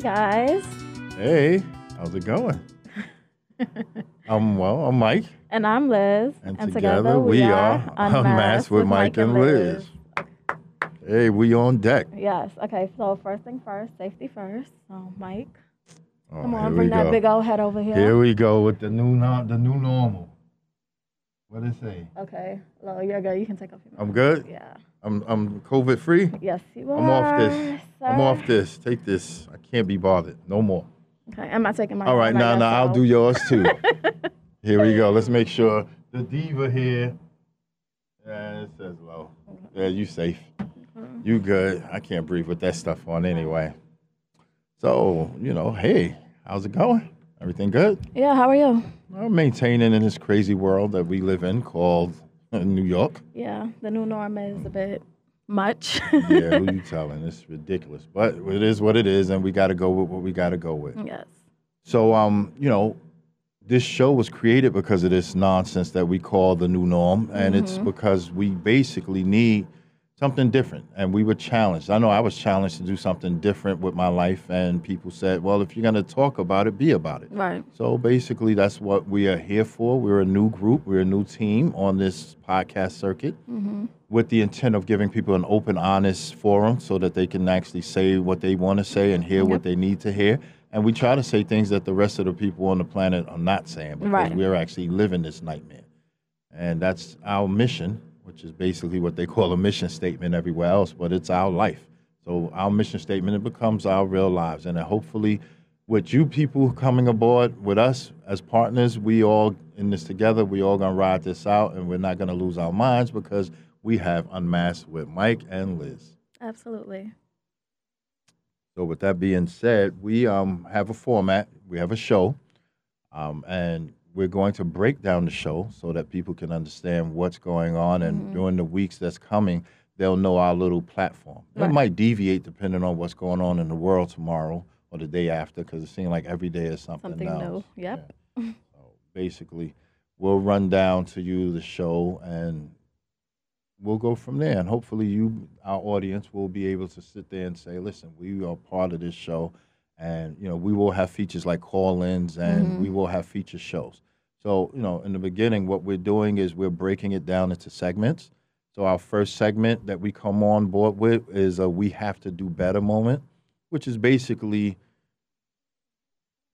Hey guys. Hey, how's it going? I'm well, I'm Mike. And I'm Liz. And, together, we are Unmasked with Mike and Liz. Hey, we on deck. Yes. Okay. So first thing first, safety first. So Mike, Oh, come on, bring that go. big old head over here. Here we go with the new no- the new normal. What it say? Okay. Hello, you're good. You can take off your mask. I'm good. Yeah. I'm I'm COVID free. Yes, you are. I'm off this. I'm off this. Take this. Can't be bothered. No more. Okay. I'm not taking my. All right, now now I'll do yours too. Here we go. Let's make sure the diva here. Yeah, it says low. Yeah, you safe. Mm-hmm. You good. I can't breathe with that stuff on anyway. So, you know, hey, how's it going? Everything good? Yeah. How are you? I'm maintaining in this crazy world that we live in called New York. Yeah. The new norm is a bit much. Yeah, who you telling? It's ridiculous. But it is what it is, and we got to go with what we got to go with. yes. So, um, you know, this show was created because of this nonsense that we call the new norm, and it's because we basically need something different, and we were challenged. I know I was challenged to do something different with my life, and people said, "Well, if you're going to talk about it, be about it." Right. So basically, that's what we are here for. We're a new group, we're a new team on this podcast circuit Mm-hmm. With the intent of giving people an open, honest forum so that they can actually say what they want to say and hear Yep. what they need to hear. And we try to say things that the rest of the people on the planet are not saying because Right. we're actually living this nightmare. And that's our mission, which is basically what they call a mission statement everywhere else, but it's our life. So our mission statement it becomes our real lives, and hopefully, with you people coming aboard with us as partners, we all in this together. We all gonna ride this out, and we're not gonna lose our minds because we have unmasked with Mike and Liz. Absolutely. So with that being said, we um, have a format. We have a show, um, and we're going to break down the show so that people can understand what's going on. And during the weeks that's coming, they'll know our little platform. It Right. might deviate depending on what's going on in the world tomorrow or the day after, because it seems like every day is something, Something else. new. Yep. Yeah. So basically, we'll run down to you the show and we'll go from there. And hopefully, you, our audience, will be able to sit there and say, "Listen, we are part of this show." And you know, we will have features like call-ins, and mm-hmm. we will have feature shows. So you know, in the beginning, what we're doing is we're breaking it down into segments. So our first segment that we come on board with is a "We Have to Do Better" moment, which is basically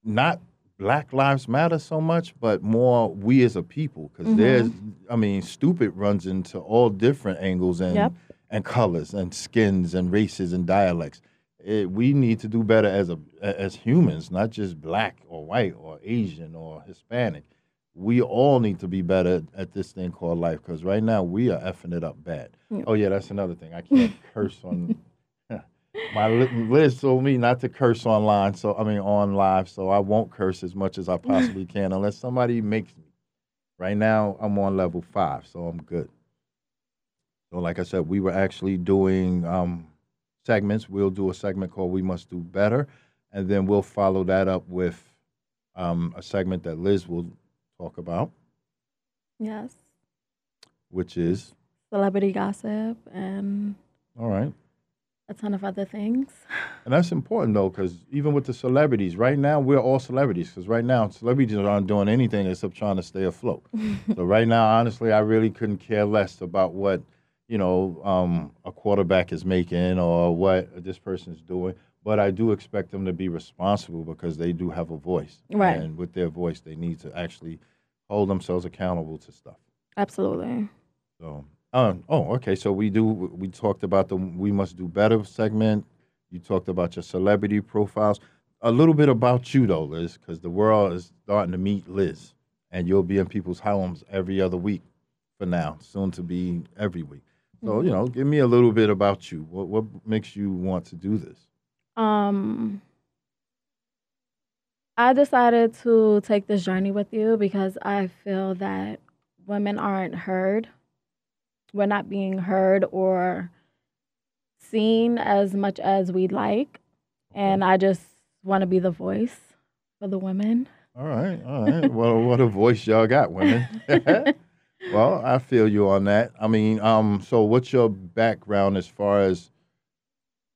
not Black Lives Matter so much, but more we as a people. Because mm-hmm. there's, I mean, stupid runs into all different angles and Yep. and colors and skins and races and dialects. It, we need to do better as a as humans, not just black or white or Asian or Hispanic. We all need to be better at this thing called life. Because right now we are effing it up bad. Oh yeah, that's another thing. I can't curse on. My li- Liz told me not to curse online, so I mean on live, so I won't curse as much as I possibly can unless somebody makes me. Right now, I'm on level five, so I'm good. So, like I said, we were actually doing um, segments. We'll do a segment called "We Must Do Better," and then we'll follow that up with um, a segment that Liz will talk about, Yes. which is Celebrity gossip and all right. A ton of other things. And that's important though, because even with the celebrities, right now we're all celebrities. Because right now celebrities aren't doing anything except trying to stay afloat. so right now, honestly, I really couldn't care less about what you know um, a quarterback is making or what this person's doing. But I do expect them to be responsible because they do have a voice, Right. And with their voice, they need to actually hold themselves accountable to stuff. Absolutely. So, um, oh, okay. So we do. We talked about the "We Must Do Better" segment. You talked about your celebrity profiles. A little bit about you, though, Liz, because the world is starting to meet Liz, and you'll be in people's homes every other week for now, soon to be every week. So, you know, give me a little bit about you. What what makes you want to do this? Um, I decided to take this journey with you because I feel that women aren't heard. We're not being heard or seen as much as we'd like. And I just want to be the voice for the women. All right, all right. well, what a voice y'all got, women. well, I feel you on that. I mean, um, so what's your background as far as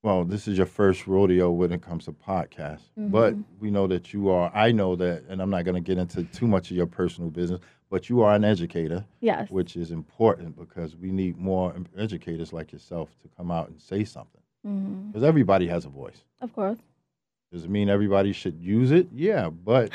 well, this is your first rodeo when it comes to podcasts, but Mhm. we know that you are. I know that, and I'm not going to get into too much of your personal business, but you are an educator, Yes. which is important because we need more educators like yourself to come out and say something. Because everybody has a voice. Of course. Does it mean everybody should use it? Yeah, but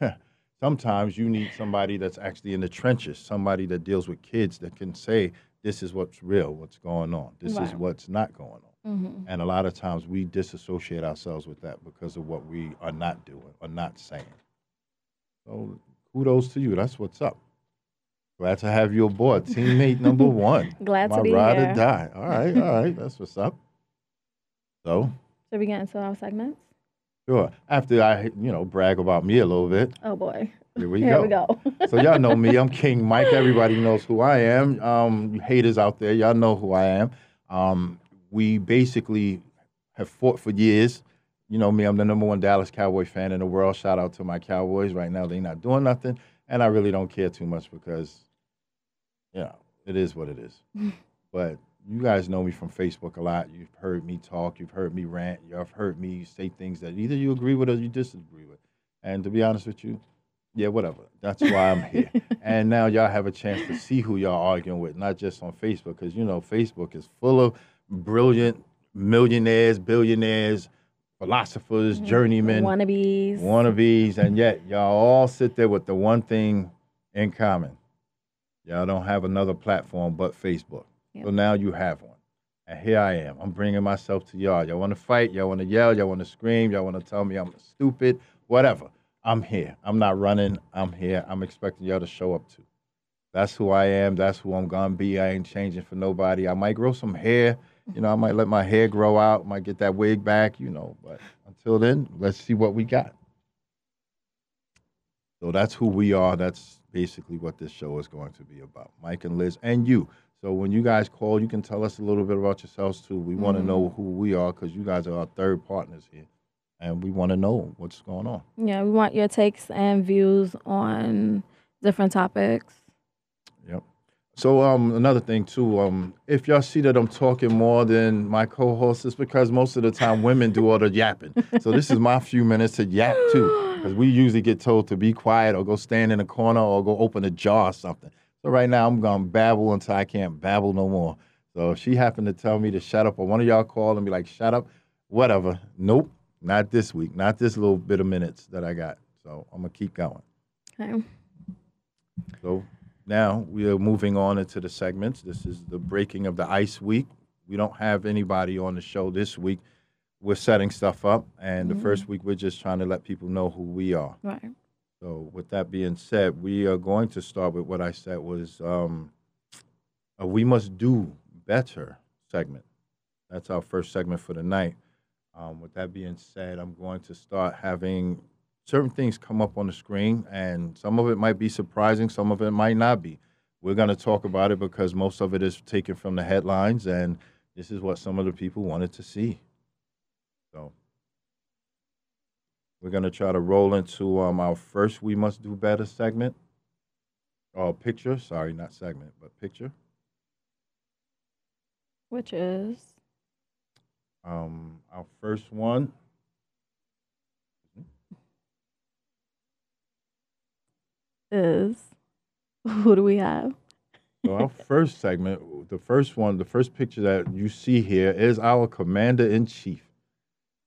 sometimes you need somebody that's actually in the trenches, somebody that deals with kids that can say, this is what's real, what's going on, this is what's not going on. hmm And a lot of times we disassociate ourselves with that because of what we are not doing or not saying. So kudos to you. That's what's up. Glad to have you aboard. Teammate number one. Glad My to be ride here. or die. All right, all right. That's what's up. So, Should we get into our segments? sure. After I, you know, brag about me a little bit, Oh boy. here we Here go. we go. so y'all know me. I'm King Mike. Everybody knows who I am. Um, haters out there, y'all know who I am. Um, we basically have fought for years. You know me. I'm the number one Dallas Cowboy fan in the world. Shout out to my Cowboys. Right now, they're not doing nothing, and I really don't care too much because, you know, it is what it is. but you guys know me from Facebook a lot. You've heard me talk. You've heard me rant. You've heard me say things that either you agree with or you disagree with. And to be honest with you, yeah, whatever. That's why I'm here. and now y'all have a chance to see who y'all arguing with, not just on Facebook, because you know Facebook is full of brilliant millionaires, billionaires, philosophers, mm-hmm. journeymen, Wannabes. wannabes, and yet y'all all sit there with the one thing in common. Y'all don't have another platform but Facebook. Yeah. So now you have one. And here I am. I'm bringing myself to y'all. Y'all want to fight? Y'all want to yell? Y'all want to scream? Y'all want to tell me I'm stupid? Whatever. I'm here. I'm not running. I'm here. I'm expecting y'all to show up too. That's who I am. That's who I'm gonna be. I ain't changing for nobody. I might grow some hair. You know, I might let my hair grow out. Might get that wig back. You know, but until then, let's see what we got. So that's who we are. That's basically what this show is going to be about. Mike and Liz and you. So when you guys call, you can tell us a little bit about yourselves too. We want to mm-hmm. know who we are because you guys are our third partners here, and we want to know what's going on. Yeah, we want your takes and views on different topics. So um, another thing too, um, if y'all see that I'm talking more than my co-host, it's because most of the time women do all the yapping. So this is my few minutes to yap too, because we usually get told to be quiet or go stand in a corner or go open a jar or something. So right now I'm gonna babble until I can't babble no more. So if she happened to tell me to shut up, or one of y'all call and be like, "Shut up," whatever. Nope, not this week. Not this little bit of minutes that I got. So I'm gonna keep going. Okay. So now we are moving on into the segments. This is the breaking of the ice week. We don't have anybody on the show this week. We're setting stuff up, and the first week we're just trying to let people know who we are. Right. So with that being said, we are going to start with what I said was um, a we must do better segment. That's our first segment for the night. Um, with that being said, I'm going to start having certain things come up on the screen, and some of it might be surprising, some of it might not be. We're going to talk about it because most of it is taken from the headlines, and this is what some of the people wanted to see. So we're going to try to roll into um, our first We Must Do Better segment. Oh, picture. Sorry, not segment, but picture. Which is Um, our first one. Is who do we have? So our first segment, the first one, the first picture that you see here is our commander in chief.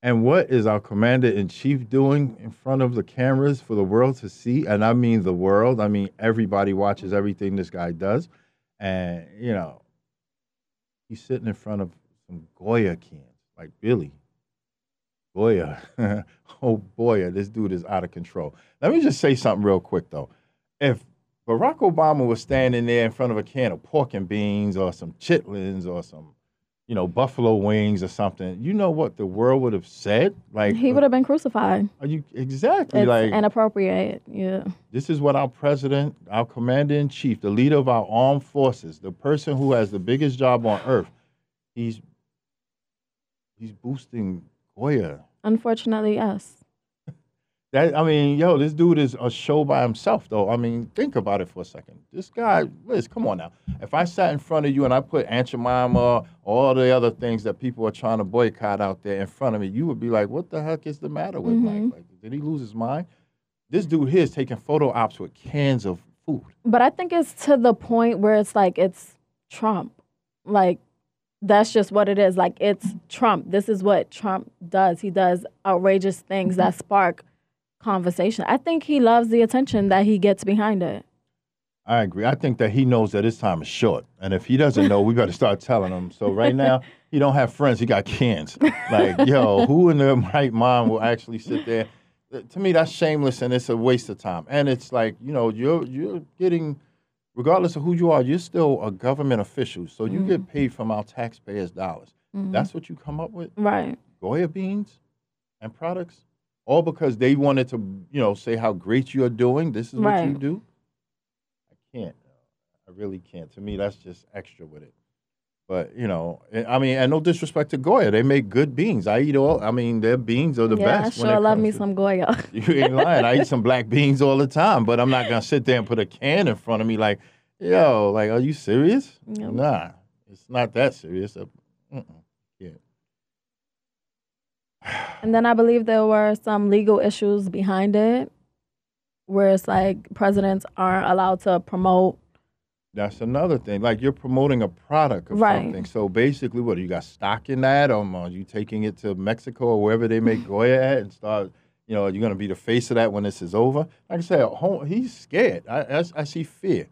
And what is our commander in chief doing in front of the cameras for the world to see? And I mean the world. I mean everybody watches everything this guy does. And you know, he's sitting in front of some Goya cans, like Billy. Goya. oh boy, this dude is out of control. Let me just say something real quick though. If Barack Obama was standing there in front of a can of pork and beans or some chitlins or some, you know, buffalo wings or something, you know what the world would have said? Like He uh, would have been crucified. Are you exactly It's like inappropriate. Yeah. this is what our president, our commander in chief, the leader of our armed forces, the person who has the biggest job on earth, he's he's boosting Goya. Unfortunately, yes. That I mean, yo, this dude is a show by himself, though. I mean, think about it for a second. This guy, Liz, come on now. If I sat in front of you and I put Aunt Jemima, all the other things that people are trying to boycott out there in front of me, you would be like, "What the heck is the matter with Mhm. Mike? Like, did he lose his mind?" This dude here is taking photo ops with cans of food. But I think it's to the point where it's like it's Trump. Like that's just what it is. Like it's Trump. This is what Trump does. He does outrageous things that spark conversation. I think he loves the attention that he gets behind it. I agree. I think that he knows that his time is short, and if he doesn't know, we better start telling him. So right now, he don't have friends. He got cans. Like, yo, who in their right mind will actually sit there? To me, that's shameless, and it's a waste of time. And it's like, you know, you're you're getting, regardless of who you are, you're still a government official, so you get mm-hmm. paid from our taxpayers' dollars. Mm-hmm. That's what you come up with. Right. Goya beans and products, all because they wanted to, you know, say how great you're doing. This is what you do. I can't. I really can't. To me, that's just extra with it. But you know, eh, I mean, and no disrespect to Goya, they make good beans. I eat all. I mean, their beans are the yeah, best. I sure love me to- some Goya. You ain't lying. I eat some black beans all the time, but I'm not gonna sit there and put a can in front of me like, yo, like, are you serious? Yep. Nah, it's not that serious. Uh. Yeah. And then I believe there were some legal issues behind it where it's like presidents aren't allowed to promote. That's another thing. Like you're promoting a product or Right. something. So basically, what are you got stock in that, or are you taking it to Mexico or wherever they make Goya at and start? You know, you're gonna be the face of that when this is over. Like I said, he's scared. I, I I see fear.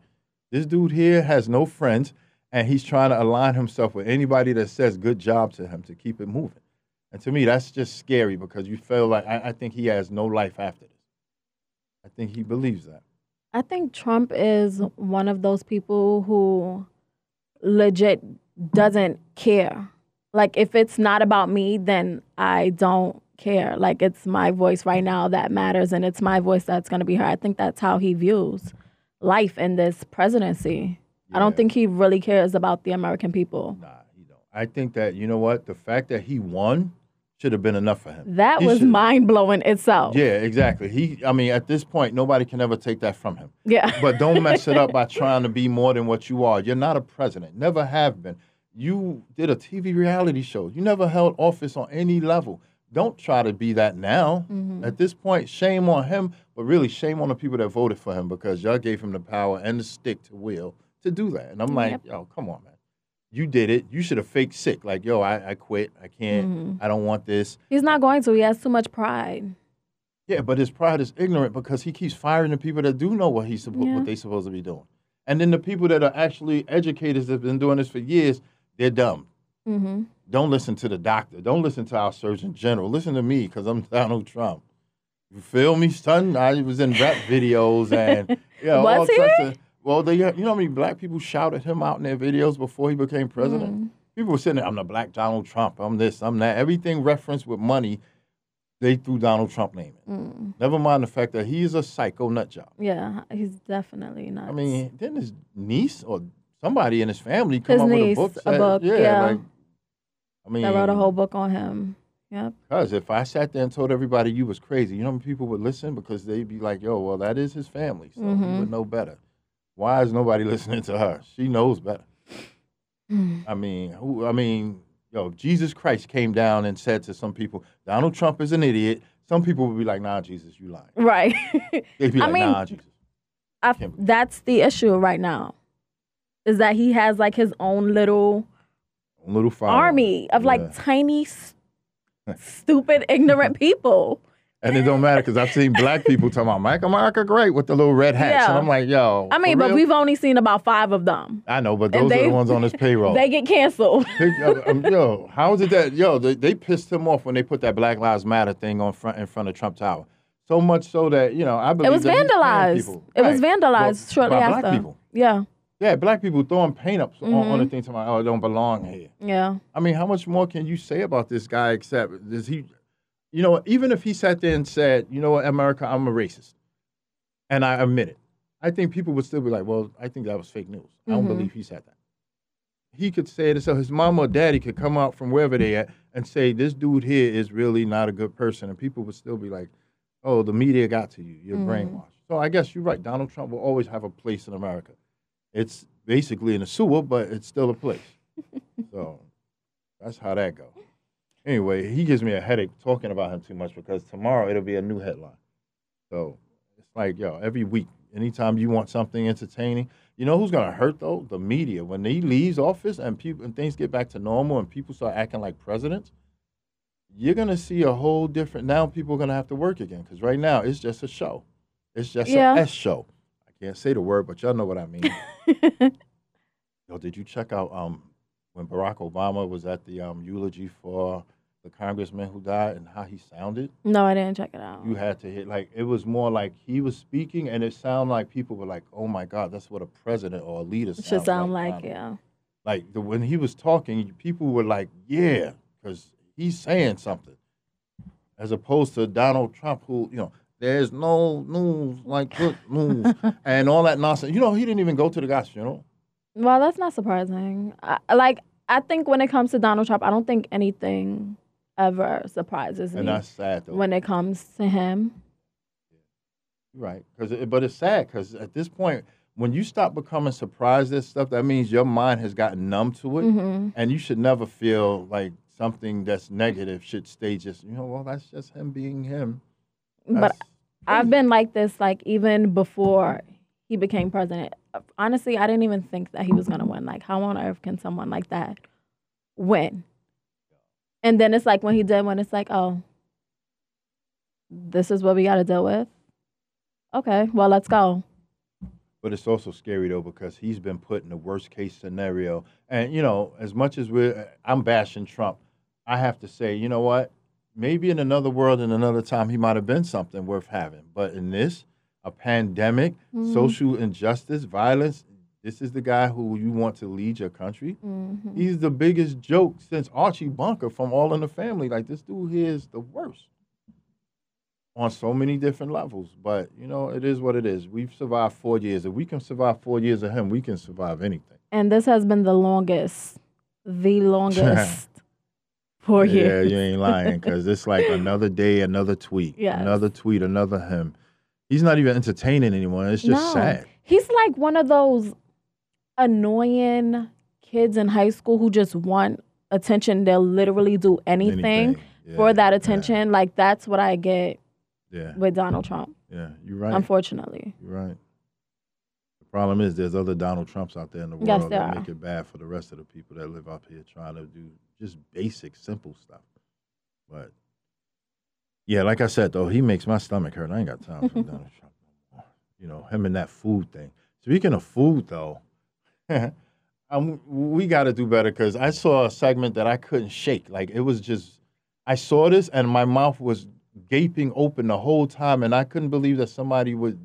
This dude here has no friends, and he's trying to align himself with anybody that says good job to him to keep it moving. And to me, that's just scary because you feel like I, I think he has no life after this. I think he believes that. I think Trump is one of those people who legit doesn't care. Like if it's not about me, then I don't care. Like it's my voice right now that matters and it's my voice that's going to be heard. I think that's how he views life in this presidency. I don't think he really cares about the American people. Nah, he don't. I think that you know what, the fact that he won should have been enough for him. That He was mind blowing itself. Yeah, exactly. He, I mean, at this point, nobody can ever take that from him. Yeah. But don't mess it up by trying to be more than what you are. You're not a president. Never have been. You did a TV reality show. You never held office on any level. Don't try to be that now. Mm-hmm. At this point, shame on him, but really shame on the people that voted for him because y'all gave him the power and the stick to will to do that. And I'm like, Yep. yo, come on, man. You did it. You should have faked sick. Like, yo, I, I quit. I can't. Mm-hmm. I don't want this. He's not going to. He has too much pride. Yeah, but his pride is ignorant because he keeps firing the people that do know what he's supposed Yeah. what they supposed to be doing. And then the people that are actually educators that have been doing this for years, they're dumb. hmm Don't listen to the doctor. Don't listen to our Surgeon General. Listen to me because I'm Donald Trump. You feel me, son? I was in rap videos and yeah, all Was he? types of. Well, they, you know how many black people shouted him out in their videos before he became president? Mm-hmm. People were sitting there, I'm the black Donald Trump. I'm this, I'm that. Everything referenced with money, they threw Donald Trump name in. Mm. Never mind the fact that he's a psycho nut job. Yeah, he's definitely not. I mean, then his niece or somebody in his family come His up niece, with a book. a book, yeah, yeah. like I mean, I wrote a whole book on him. Yep. Because if I sat there and told everybody you was crazy, you know, how many people would listen because they'd be like, "Yo, well, that is his family, so he Mhm. would know better." Why is nobody listening to her? She knows better. Hmm. I mean, who? I mean, yo, Jesus Christ came down and said to some people, "Donald Trump is an idiot." Some people would be like, "Nah, Jesus, you lying." Right. They'd be I mean, "Nah, Jesus." I, that's the issue right now. Is that he has like his own little Little following. army of Yeah. like tiny, s- stupid, ignorant people. And it don't matter because I've seen black people talking about Make America Great with the little red hats, and Yeah. I'm like, yo. I mean, but real? we've only seen about five of them. I know, but and those are the ones on his payroll. They get canceled. They- um, yo, how is it that yo they, they pissed him off when they put that Black Lives Matter thing on front in front of Trump Tower? So much so that you know I believe It was that he's paying vandalized. people. It was vandalized But shortly after. Black people. Yeah, Yeah, black people throwing paint ups on, on Mm-hmm. the thing, talking about, oh, it don't belong here. yeah. I mean, how much more can you say about this guy except does he, you know, even if he sat there and said, you know what, America, I'm a racist, and I admit it, I think people would still be like, well, I think that was fake news. I don't Mhm. believe he said that. He could say it, so his mom or daddy could come out from wherever they at and say, this dude here is really not a good person, and people would still be like, Oh, the media got to you. You're Mm. brainwashed. So I guess you're right. Donald Trump will always have a place in America. It's basically in a sewer, but it's still a place. so that's how that goes. Anyway, he gives me a headache talking about him too much because tomorrow it'll be a new headline. So it's like, yo, every week, anytime you want something entertaining, you know who's gonna hurt though? The media. When he leaves office and people and things get back to normal and people start acting like presidents, you're gonna see a whole different. Now people are gonna have to work again because right now it's just a show. It's just Yeah. a S show. I can't say the word, but y'all know what I mean. Yo, did you check out um when Barack Obama was at the um eulogy for the congressman who died and how he sounded? no, I didn't check it out. You had to hit like it was more like he was speaking and it sounded like people were like, "Oh my God, that's what a president or a leader It should sound like." like, yeah. Like the, when he was talking, people were like, "Yeah," because he's saying something, as opposed to Donald Trump, who you know, there's no news like good news and all that nonsense. You know, he didn't even go to the guy's funeral. Well, that's not surprising. I, like, I think when it comes to Donald Trump, I don't think anything ever surprises me. And me that's sad though. when it comes to him. Right. Cause it, but it's sad because at this point, when you stop becoming surprised at stuff, that means your mind has gotten numb to it, hmm and you should never feel like something that's negative should stay just you know well that's just him being him. But That's I've been like this, like even before he became president. Honestly, I didn't even think that he was gonna win. Like, how on earth can someone like that win? And then it's like when he did win, it's like, oh, this is what we got to deal with. Okay, well, let's go. But it's also scary though because he's been put in the worst case scenario. And you know, as much as we're I'm bashing Trump, I have to say, you know what? Maybe in another world, in another time, he might have been something worth having. But in this, a pandemic, Mhm. social injustice, violence, this is the guy who you want to lead your country. Mhm. He's the biggest joke since Archie Bunker from All in the Family. Like this dude here is the worst on so many different levels. But you know, it is what it is. We've survived four years. If we can survive four years of him, we can survive anything. And this has been the longest, the longest four yeah, years. Yeah, you ain't lying because it's like another day, another tweet, Yes. another tweet, another him. He's not even entertaining anymore. It's just No. sad. He's like one of those annoying kids in high school who just want attention. They'll literally do anything, Yeah, for that yeah, attention. Like that's what I get Yeah, with Donald Trump, yeah, you're right. unfortunately. You're right. The problem is there's other Donald Trumps out there in the world Yes, that are. make it bad for the rest of the people that live up here trying to do just basic, simple stuff. But yeah, like I said though, he makes my stomach hurt. I ain't got time for Donald Trump no more. You know, him and that food thing. Speaking of food though, um, we got to do better because I saw a segment that I couldn't shake. Like it was just, I saw this and my mouth was gaping open the whole time, and I couldn't believe that somebody would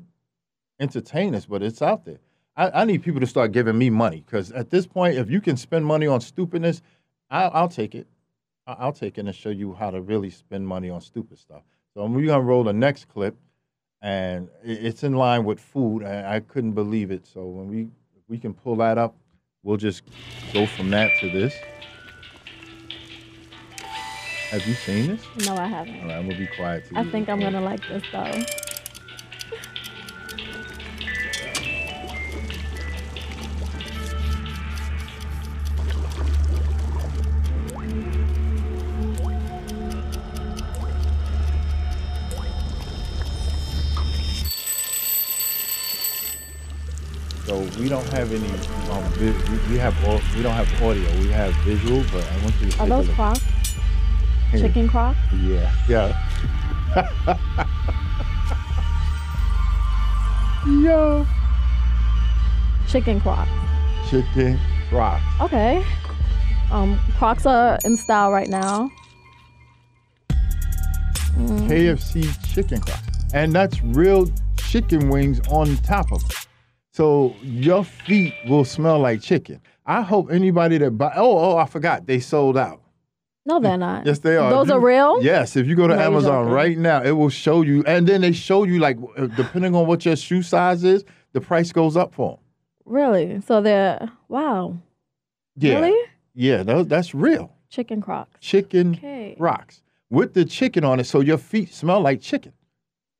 entertain us. But it's out there. I, I need people to start giving me money because at this point, if you can spend money on stupidness, I'll, I'll take it. I'll take it and show you how to really spend money on stupid stuff. So we're gonna roll the next clip, and it's in line with food. I couldn't believe it. So when we we can pull that up, we'll just go from that to this. Have you seen this? No, I haven't. right, I'm gonna be quiet. I you think I'm gonna like this though. We don't have any. Um, vi- we, we have au- we don't have audio. We have visual, but I want you to Are take those a look. crocs? Chicken crocs? Yeah, yeah. Yo, Chicken crocs. chicken crocs. Okay. Um, crocs are in style right now. Mm. KFC chicken crock, and that's real chicken wings on top of it. So your feet will smell like chicken. I hope anybody that buy. Oh, oh, I forgot. They sold out. No, they're not. Yes, they are. Those If are real? Yes, if you go to No, Amazon right now, it will show you, and then they show you like uh, depending on what your shoe size is, the price goes up for them. Really? So they're wow. Yeah, Really? yeah, those, that's real Chicken crocs. chicken Okay. crocs with the chicken on it, so your feet smell like chicken.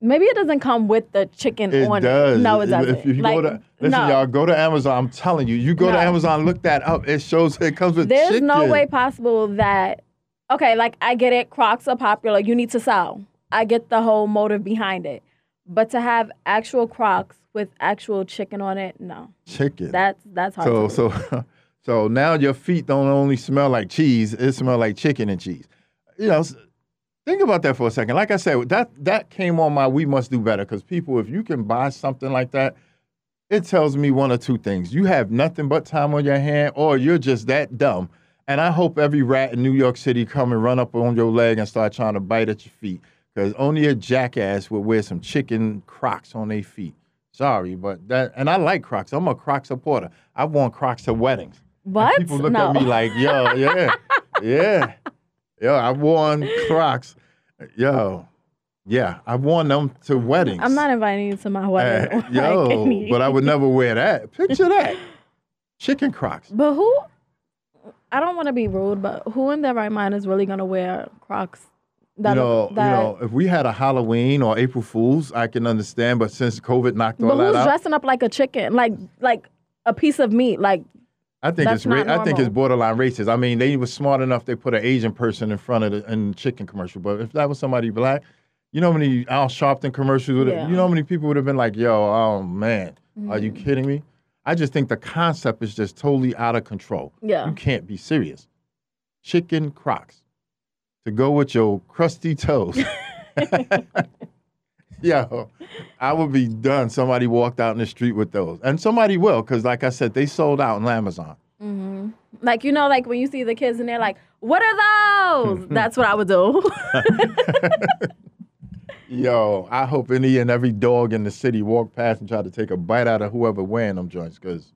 Maybe it doesn't come with the chicken It on does. it. No, it doesn't. If you like, go to listen, no. y'all go to Amazon. I'm telling you, you go to Amazon, look that up. It shows it comes with chicken. There's chicken. no way possible that okay, like I get it, Crocs are popular, you need to sell. I get the whole motive behind it. But to have actual Crocs with actual chicken on it, no. chicken. That's that's hard so to so so now your feet don't only smell like cheese; it smell like chicken and cheese. You know, think about that for a second. Like I said, that that came on my "We Must Do Better" because people, if you can buy something like that, it tells me one or two things: you have nothing but time on your hand, or you're just that dumb. And I hope every rat in New York City come and run up on your leg and start trying to bite at your feet. Because only a jackass would wear some chicken Crocs on their feet. Sorry, but that and I like Crocs. I'm a Croc supporter. I've worn Crocs to weddings. And What? People look no. at me like, yo, yeah, yeah, yo. I've worn Crocs, yo, yeah. I've worn them to weddings. I'm not inviting you to my Uh, wedding. like, yo, any- but I would never wear that. Picture that, chicken Crocs. But who? I don't want to be rude, but who in their right mind is really gonna wear Crocs? you know, you know, if we had a Halloween or April Fools, I can understand. But since COVID knocked all that out, but who's dressing up like a chicken, like like a piece of meat? Like I think That's it's ra- I think it's borderline racist. I mean, they were smart enough they put an Asian person in front of the in the chicken commercial. But if that was somebody black, you know how many Al Sharpton commercials would have, Yeah. you know how many people would have been like, "Yo, oh man, are you Mm-hmm. kidding me?" I just think the concept is just totally out of control. Yeah. You can't be serious. Chicken Crocs to go with your crusty toes. Yo, I would be done. Somebody walked out in the street with those, and somebody will, because like I said, they sold out on Amazon. hmm Like you know, like when you see the kids and they're like, "What are those?" That's what I would do. Yo, I hope any and every dog in the city walk past and try to take a bite out of whoever wearing them joints because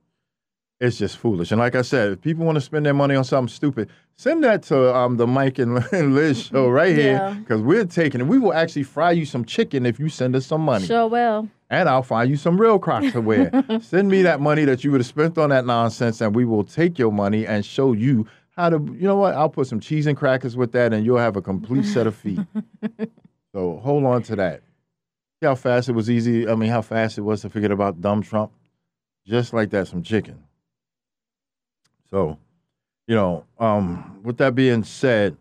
it's just foolish. And like I said, if people want to spend their money on something stupid, send that to um, the Mike and Liz show right Yeah. here because we're taking it. We will actually fry you some chicken if you send us some money. sure will. And I'll find you some real Crocs to wear. send me that money that you would have spent on that nonsense, and we will take your money and show you how to. You know what? I'll put some cheese and crackers with that, and you'll have a complete set of feet. so hold on to that. See how fast it was easy. I mean, how fast it was to forget about dumb Trump. Just like that, some chicken. So, you know, um, with that being said,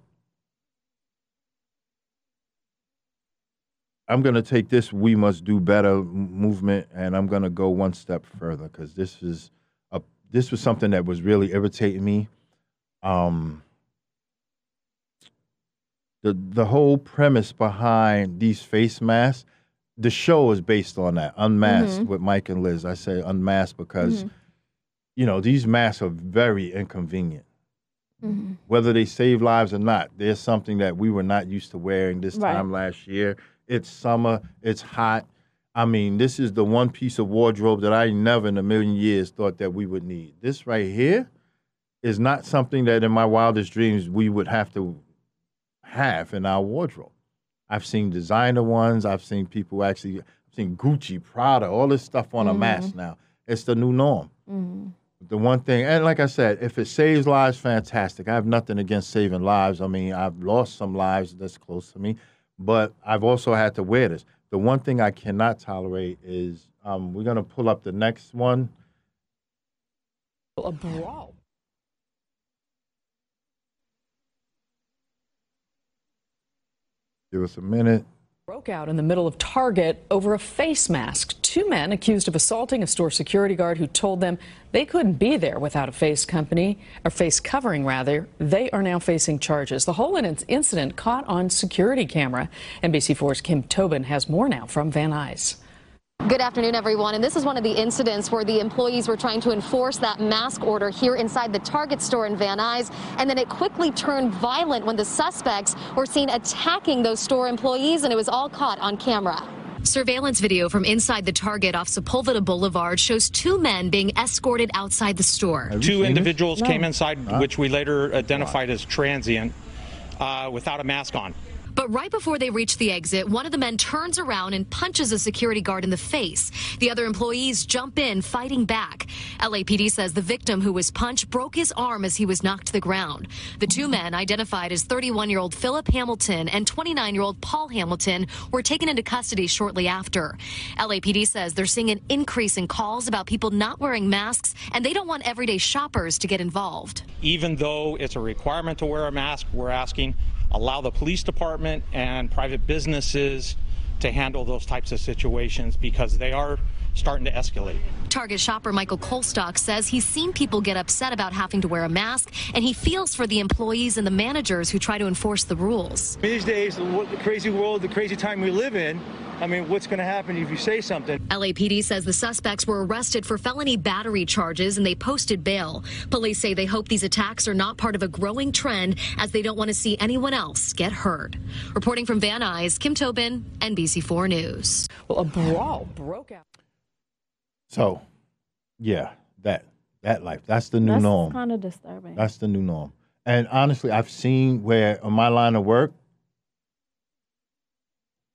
I'm going to take this "We Must Do Better" movement, and I'm going to go one step further because this is a this was something that was really irritating me. Um, the the whole premise behind these face masks, the show is based on that. Unmasked Mhm. with Mike and Liz. I say unmasked because Mhm. You know these masks are very inconvenient. Mhm. Whether they save lives or not, there's something that we were not used to wearing this Right. time last year. It's summer, it's hot. I mean, this is the one piece of wardrobe that I never in a million years thought that we would need. This right here is not something that in my wildest dreams we would have to have in our wardrobe. I've seen designer ones, I've seen people actually I've seen Gucci, Prada, all this stuff on a mask now. It's the new norm. Mhm. The one thing, and like I said, if it saves lives, fantastic. I have nothing against saving lives. I mean, I've lost some lives that's close to me, but I've also had to wear this. The one thing I cannot tolerate is um, we're going to pull up the next one. A brawl. Give us a minute. Broke out in the middle of Target over a face mask. Two men accused of assaulting a store security guard who told them they couldn't be there without a face company or face covering rather. They are now facing charges. The whole incident caught on security camera. NBC4's Kim Tobin has more now from Van Nuys. Good afternoon, everyone. And this is one of the incidents where the employees were trying to enforce that mask order here inside the Target store in Van Nuys. And then it quickly turned violent when the suspects were seen attacking those store employees, and it was all caught on camera. Surveillance video from inside the Target off Sepulveda Boulevard shows two men being escorted outside the store. Two seen this? individuals came inside, which we later identified as transient, uh, without a mask on. But right before they reach the exit, one of the men turns around and punches a security guard in the face. The other employees jump in, fighting back. LAPD says the victim who was punched broke his arm as he was knocked to the ground. The two men, identified as 31 year old Philip Hamilton and 29 year old Paul Hamilton, were taken into custody shortly after. LAPD says they're seeing an increase in calls about people not wearing masks, and they don't want everyday shoppers to get involved. Even though it's a requirement to wear a mask, we're asking allow the police department and private businesses to handle those types of situations because they are starting to escalate. Target shopper Michael Colstock says he's seen people get upset about having to wear a mask, and he feels for the employees and the managers who try to enforce the rules. These days, the crazy world, the crazy time we live in, I mean, what's going to happen if you say something? LAPD says the suspects were arrested for felony battery charges and they posted bail. Police say they hope these attacks are not part of a growing trend as they don't want to see anyone else get hurt. Reporting from Van Nuys, Kim Tobin, NBC4 News. Well, a brawl broke out. So, yeah, that that life. That's the new That's norm. kind of disturbing. That's the new norm. And honestly, I've seen where in my line of work,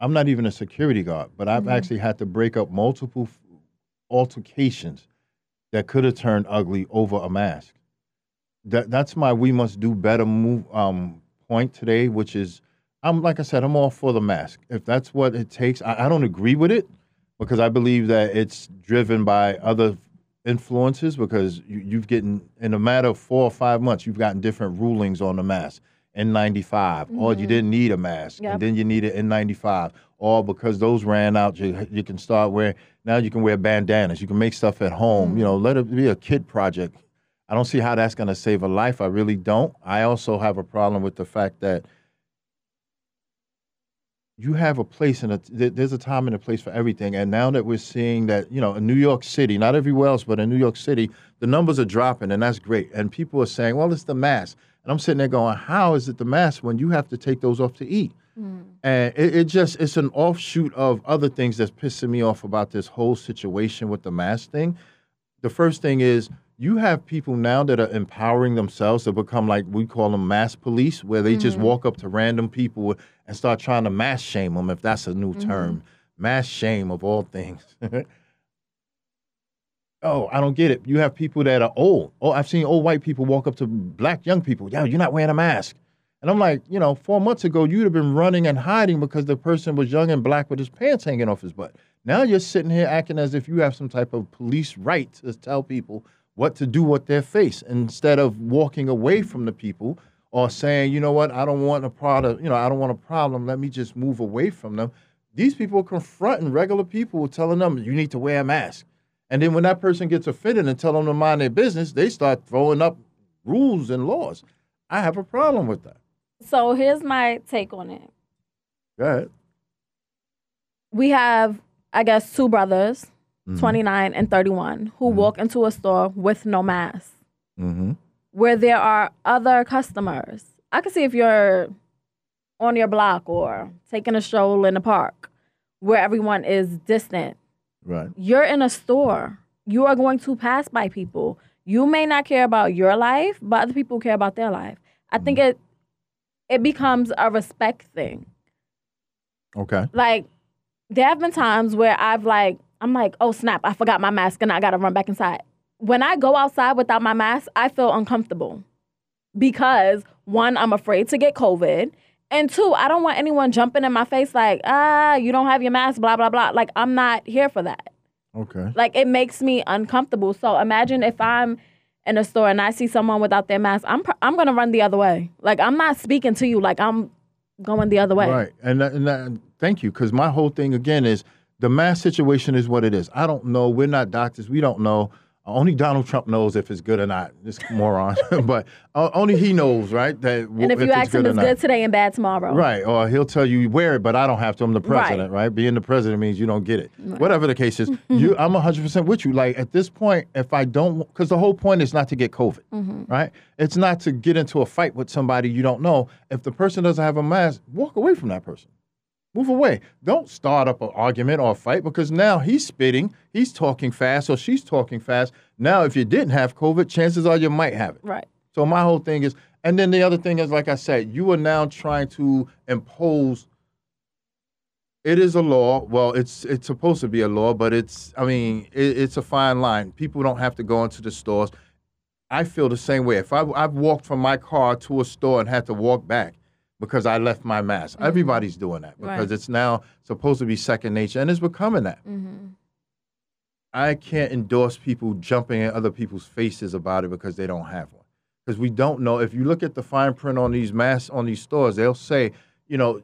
I'm not even a security guard, but I've Mhm. actually had to break up multiple altercations that could have turned ugly over a mask. That that's my we must do better move um, point today, which is I'm like I said, I'm all for the mask. If that's what it takes, I, I don't agree with it because I believe that it's driven by other influences because you, you've gotten in a matter of four or five months you've gotten different rulings on the mask. N95 or you mm-hmm. didn't need a mask Yep. and then you need an n95 or because those ran out you, you can start wearing now you can wear bandanas you can make stuff at home you mm. know let it be a kid project. I don't see how that's going to save a life i really don't. I also have a problem with the fact that you have a place and there's a time and a place for everything. And now that we're seeing that, you know, in New York City, not everywhere else, but in New York City, the numbers are dropping, and that's great. And people are saying, well, it's the mask. And I'm sitting there going, how is it the mask when you have to take those off to eat? Hmm. And it, it just, it's an offshoot of other things that's pissing me off about this whole situation with the mask thing. The first thing is, you have people now that are empowering themselves to become like we call them mass police, where they just hmm. walk up to random people and start trying to mass shame them, if that's a new mm-hmm. term. Mass shame of all things. oh, I don't get it. You have people that are old. Oh, I've seen old white people walk up to black young people. Yo, you're not wearing a mask. And I'm like, you know, four months ago, you'd have been running and hiding because the person was young and black with his pants hanging off his butt. Now you're sitting here acting as if you have some type of police right to tell people what to do with their face instead of walking away from the people or saying, you know what, I don't want a product, you know, I don't want a problem. Let me just move away from them. These people are confronting regular people, telling them you need to wear a mask. And then when that person gets offended and tell them to mind their business, they start throwing up rules and laws. I have a problem with that. so here's my take on it. Go ahead. We have, I guess, two brothers, Mhm. 29 and 31, who Mhm. walk into a store with no mask. Mm-hmm. Where there are other customers. I can see if you're on your block or taking a stroll in the park where everyone is distant. Right. You're in a store. You are going to pass by people. You may not care about your life, but other people care about their life. I think mm-hmm. it it becomes a respect thing. Okay. Like there have been times where I've like I'm like, "Oh snap, I forgot my mask and I got to run back inside." When I go outside without my mask, I feel uncomfortable because one, I'm afraid to get COVID, and two, I don't want anyone jumping in my face like, "Ah, you don't have your mask, blah blah blah." Like I'm not here for that. Okay. Like it makes me uncomfortable. So imagine if I'm in a store and I see someone without their mask, I'm pr- I'm gonna run the other way. Like I'm not speaking to you. Like I'm going the other way. Right. And, that, and that, thank you, because my whole thing again is the mask situation is what it is. I don't know. We're not doctors. We don't know. Only Donald Trump knows if it's good or not. This moron. but uh, only he knows, right? That And if you it's ask him, or it's good today and bad tomorrow. Right, or he'll tell you wear it, but I don't have to. I'm the president, right? Being the president means you don't get it. Whatever the case is, you, I'm 100 percent with you. Like at this point, if I don't, because the whole point is not to get COVID, Mm-hmm. right? It's not to get into a fight with somebody you don't know. If the person doesn't have a mask, walk away from that person. Move away. Don't start up an argument or a fight because now he's spitting, he's talking fast, or she's talking fast. Now, if you didn't have COVID, chances are you might have it. Right. So my whole thing is, And then the other thing is, like I said, you are now trying to impose. It is a law. Well, it's it's supposed to be a law, but it's I mean it, it's a fine line. People don't have to go into the stores. I feel the same way. If I, I've walked from my car to a store and had to walk back because I left my mask, everybody's doing that because Right. it's now supposed to be second nature and it's becoming that. Mm-hmm. I can't endorse people jumping in other people's faces about it because they don't have one. Because we don't know. If you look at the fine print on these masks on these stores, they'll say, you know,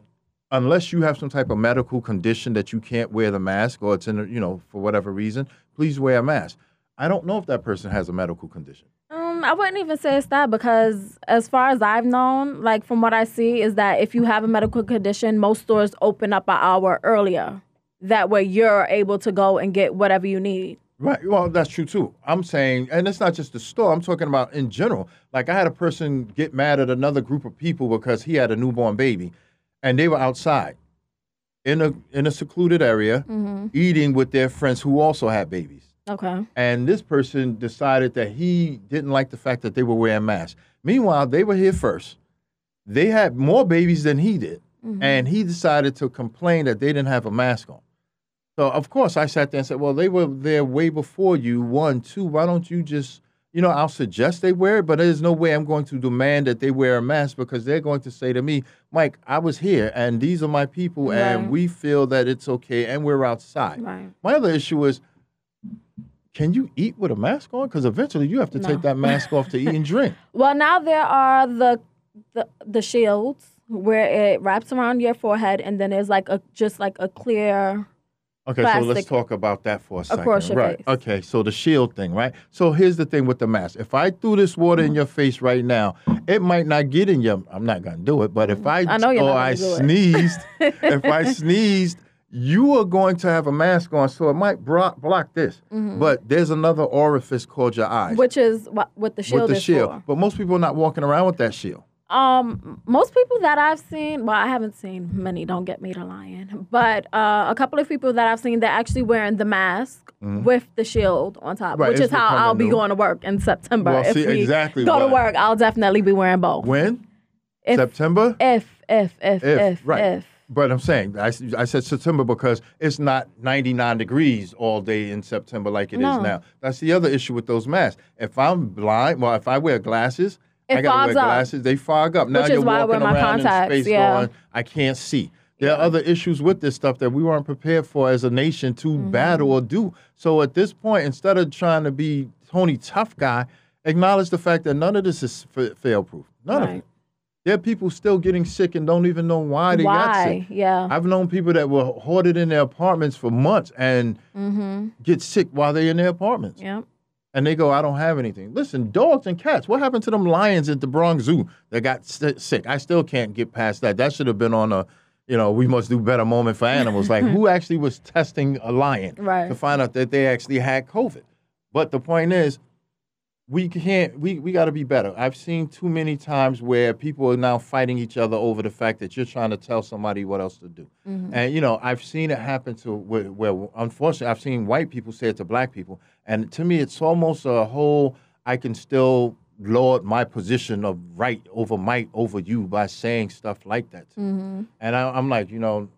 unless you have some type of medical condition that you can't wear the mask or it's in, a- you know, for whatever reason, please wear a mask. I don't know if that person has a medical condition. Um, I wouldn't even say it's that because, as far as I've known, like from what I see, is that if you have a medical condition, most stores open up an hour earlier. That way, you're able to go and get whatever you need. Right. Well, that's true too. I'm saying, and it's not just the store. I'm talking about in general. Like I had a person get mad at another group of people because he had a newborn baby, and they were outside in a in a secluded area eating with their friends who also had babies. Okay. And this person decided that he didn't like the fact that they were wearing masks. Meanwhile, they were here first. They had more babies than he did, mm-hmm. and he decided to complain that they didn't have a mask on. So of course I sat there and said, "Well, they were there way before you. One, two. Why don't you just, you know, I'll suggest they wear it, but there's no way I'm going to demand that they wear a mask because they're going to say to me, Mike, I was here and these are my people, and we feel that it's okay, and we're outside. Right. My other issue is, can you eat with a mask on? Because eventually you have to No. take that mask off to eat and drink. Well, now there are the the the shields where it wraps around your forehead, and then there's like a just like a clear. Okay, so let's talk about that for a second. across your right. face. Okay, so the shield thing, right? So here's the thing with the mask. If I threw this water in mm-hmm. your face right now, it might not get in your. I'm not gonna do it, but if I, I know or I sneezed, if I sneezed, you are going to have a mask on, so it might block block this. But there's another orifice called your eyes Mm-hmm. Which is what what the shield with the is shield. for. But most people are not walking around with that shield. Um, most people that I've seen, well, I haven't seen many. Don't get me to lying, but uh, a couple of people that I've seen, they're actually wearing the mask with the shield on top, Mm-hmm. Right, which is how I'll becoming be new. going to work in September. Well, if see, we exactly go to work, I'll definitely be wearing both. When If- September. If if if if if, right. But I'm saying, I said September because it's not 99 degrees all day in September like it is No. now. That's the other issue with those masks. If I'm blind, well, if I wear glasses, It I gotta wear up. glasses. They fog up. Now Which you're is why I wear walking my around contacts, in space yeah. going, I can't see. There are other issues with this stuff that we weren't prepared for as a nation to Mm-hmm. battle or do. So at this point, instead of trying to be Tony Tough Guy, acknowledge the fact that none of this is f- fail proof. None of it. There are people still getting sick and don't even know why they got sick. Why? Yeah. I've known people that were hoarded in their apartments for months and mm-hmm. get sick while they're in their apartments. Yep. And they go, I don't have anything. Listen, dogs and cats, what happened to them lions at the Bronx Zoo that got sick? I still can't get past that. That should have been on a, you know, we must do better moment for animals. like, who actually was testing a lion Right. to find out that they actually had COVID? But the point is, we can't we, we got to be better i've seen too many times where people are now fighting each other over the fact that you're trying to tell somebody what else to do mm-hmm. and you know i've seen it happen to where, where unfortunately i've seen white people say it to black people and to me it's almost a whole i can still lord my position of right over might over you by saying stuff like that to me. Mm-hmm. and I, i'm like you know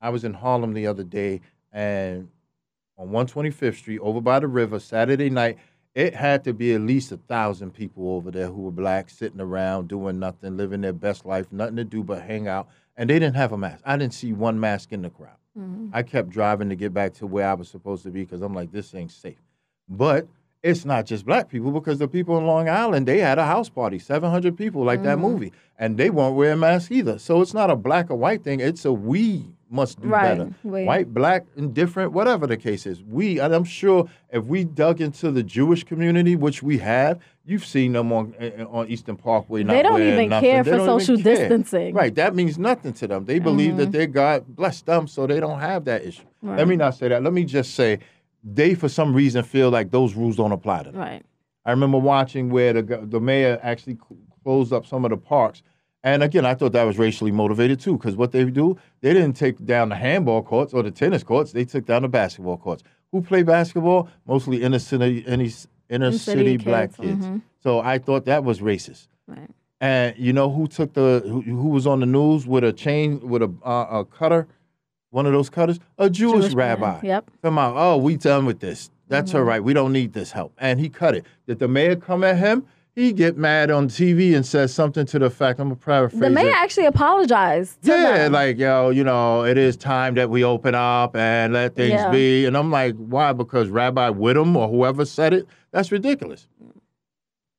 i was in harlem the other day and on 125th Street over by the river Saturday night. It had to be at least a thousand people over there who were black, sitting around doing nothing, living their best life, nothing to do but hang out. And they didn't have a mask. I didn't see one mask in the crowd. Mm-hmm. I kept driving to get back to where I was supposed to be because I'm like, this ain't safe. But it's not just black people because the people in Long Island, they had a house party, 700 people like that mm-hmm. movie, and they weren't wearing masks either. So it's not a black or white thing. It's a we must do Right, better. we. White, black, indifferent, whatever the case is. We, and I'm sure if we dug into the Jewish community, which we have, you've seen them on uh, on Eastern Parkway. Not They don't even nothing. care They for social distancing. Right, that means nothing to them. They believe that their God blessed them, so they don't have that issue. Let me not say that. Let me just say, they for some reason feel like those rules don't apply to them. Right. I remember watching where the the mayor actually closed up some of the parks. And again, I thought that was racially motivated too, because what they do, they didn't take down the handball courts or the tennis courts; they took down the basketball courts. Who play basketball? Mostly inner city, inner, inner city city black kids, kids. So I thought that was racist. Right. And you know who took the who, who was on the news with a chain with a uh, a cutter, one of those cutters, a Jewish, Jewish man, rabbi. yep. Come out. Oh, we done with this. That's all right. We don't need this help. And he cut it. Did the mayor come at him? He get mad on TV and says something to the fact. I'm gonna paraphrase. The mayor actually apologized. Yeah, them. like yo, you know, it is time that we open up and let things Yeah. be. And I'm like, why? Because Rabbi Whittam or whoever said it, that's ridiculous.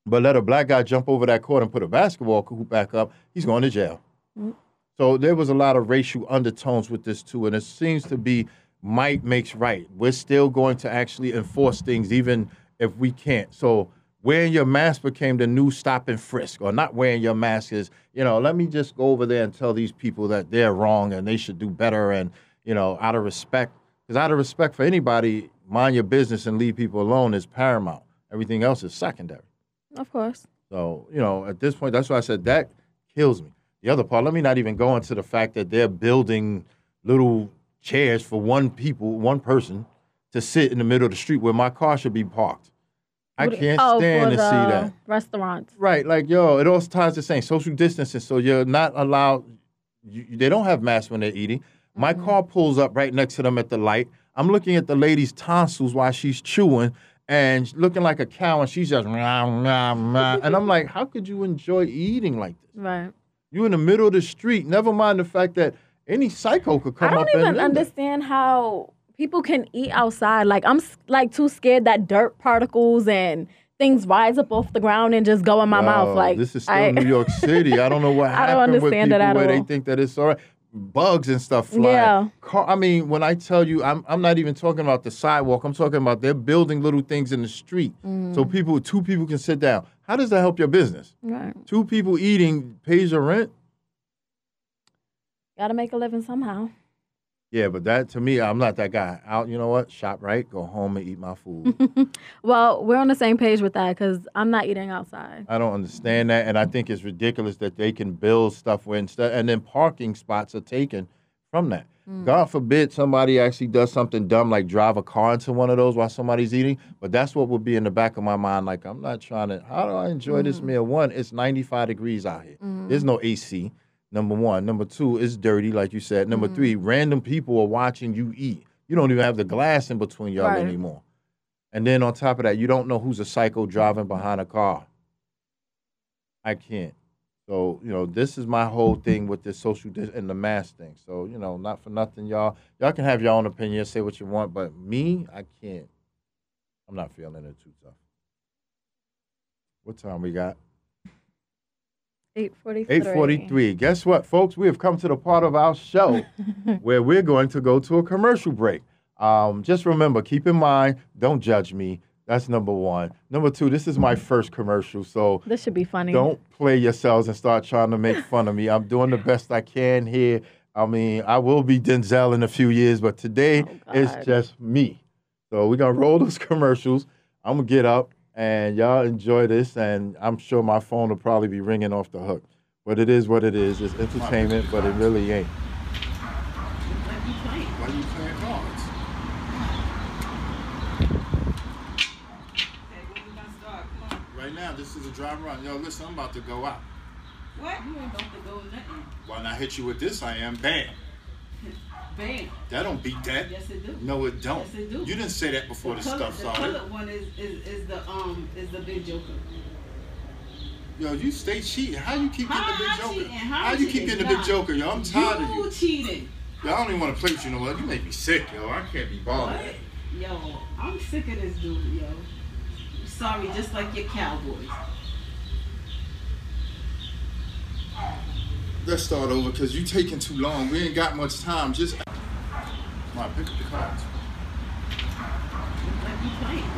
But let a black guy jump over that court and put a basketball hoop back up, he's going to jail. Mm. So there was a lot of racial undertones with this too, and it seems to be might makes right. We're still going to actually enforce things even if we can't. So wearing your mask became the new stop and frisk, or not wearing your mask is, you know, let me just go over there and tell these people that they're wrong and they should do better, and you know, out of respect, because out of respect for anybody, mind your business and leave people alone is paramount. Everything else is secondary. of course. So, you know, at this point, that's why I said that kills me. The other part, let me not even go into the fact that they're building little chairs for one people, one person to sit in the middle of the street where my car should be parked. I can't oh, stand to see that. Restaurants. Right, like yo, it all ties the same social distancing. So you're not allowed. You, they don't have masks when they're eating. My mm-hmm. car pulls up right next to them at the light. I'm looking at the lady's tonsils while she's chewing and looking like a cow, and she's just rah, rah, rah. and I'm like, how could you enjoy eating like this? Right. You in the middle of the street. Never mind the fact that any psycho could come up. I don't even understand how people can eat outside. Like I'm like too scared that dirt particles and things rise up off the ground and just go in my mouth. Like this is still I, New York City. I don't know what I don't happened with people it at where they think that it's all right. Bugs and stuff fly. Yeah. Car, I mean, when I tell you, I'm I'm not even talking about the sidewalk. I'm talking about they're building little things in the street so Mm. people, two people can sit down. How does that help your business? Right. Two people eating pays your rent. Gotta make a living somehow. Yeah, but that to me, I'm not that guy. Out, you know what? Shop right, go home and eat my food. Well, we're on the same page with that because I'm not eating outside. I don't understand that, and I think it's ridiculous that they can build stuff where instead, and then parking spots are taken from that. Mm. God forbid somebody actually does something dumb like drive a car into one of those while somebody's eating. But that's what would be in the back of my mind. Like I'm not trying to. How do I enjoy this mm. meal? One, it's 95 degrees out here. Mm. There's no AC. Number one. Number two, it's dirty, like you said. Number three, mm-hmm. random people are watching you eat. You don't even have the glass in between y'all Right. anymore. And then on top of that, you don't know who's a psycho driving behind a car. I can't. So, you know, this is my whole thing with this social dis- and the mask thing. So, you know, not for nothing, y'all. Y'all can have your own opinion, say what you want, but me, I can't. I'm not feeling it too tough. What time we got? 843. 843. Guess what, folks? We have come to the part of our show where we're going to go to a commercial break. Um, just remember, keep in mind, don't judge me. That's number one. Number two, this is my first commercial, so This should be funny. don't play yourselves and start trying to make fun of me. I'm doing the best I can here. I mean, I will be Denzel in a few years, but today Oh, it's just me. So we're gonna roll those commercials. I'm gonna get up and y'all enjoy this, and I'm sure my phone will probably be ringing off the hook. But it is what it is. It's entertainment, but it really ain't. Why you playing cards? Right now, this is a drive run. Yo, listen, I'm about to go out. What? You ain't about to go nothing. When I hit you with this, I am bam. Bam. That don't beat that. Yes, it do. No, it don't. Yes, it do. You didn't say that before the, color, stuff the started. colored one is, is, is the um is the big joker. Yo, you stay cheating. How you keep getting How the big joker? How How you keep getting the big joker, yo? I'm tired of you you. cheating. Yo, I don't even want to play with you no more. You make me sick, yo. I can't be bothered. What? Yo, I'm sick of this dude, yo. Sorry, just like your cowboys. Let's start over because you taking too long. We ain't got much time. Just come on, pick up the cards. Why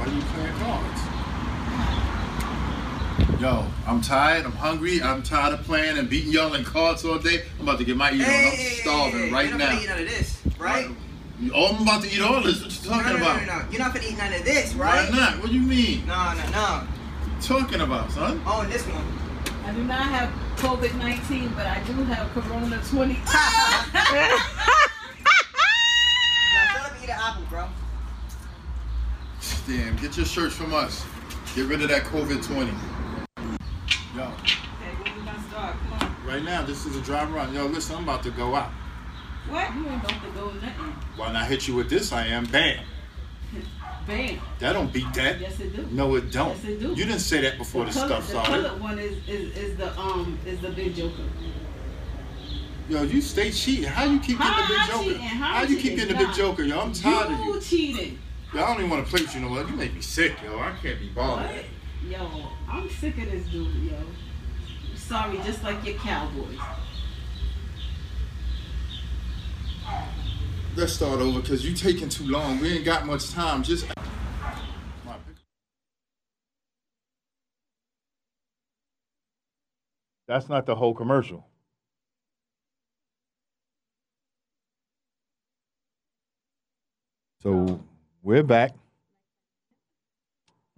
like you playing. You cards? Yo, I'm tired. I'm hungry. I'm tired of playing and beating y'all in cards all day. I'm about to get my eat on. I'm starving right you're now. not gonna eat none of this, right? Oh, I'm about to eat all this. What you talking no, no, about? no, no, You're not gonna eat none of this, right? Why not? What do you mean? No, no, no. talking about, son? Oh, and this one. I do not have COVID 19, but I do have Corona 20. Now shut up and eat an apple, bro. Damn, get your shirts from us. Get rid of that COVID 20. Yo, Okay, what we about Right now, this is a drive around. Yo, listen, I'm about to go out. What? You ain't about to go nothing. When I hit you with this, I am. Bam. Bam. That don't beat that. Yes, it do. No, it don't. Yes, it do. You didn't say that before the, color, stuff started. the colored one is, is is the um is the big joker. Yo, you stay cheating. How you keep getting the big joker? How How you keep getting the big joker, yo? I'm tired of You you. cheating. Yo, I don't even want to play with you no more. You make me sick, yo. I can't be bothered. What? Yo, I'm sick of this dude, yo. I'm sorry, just like your cowboys. Let's start over because you taking too long. We ain't got much time. Just. That's not the whole commercial. So we're back.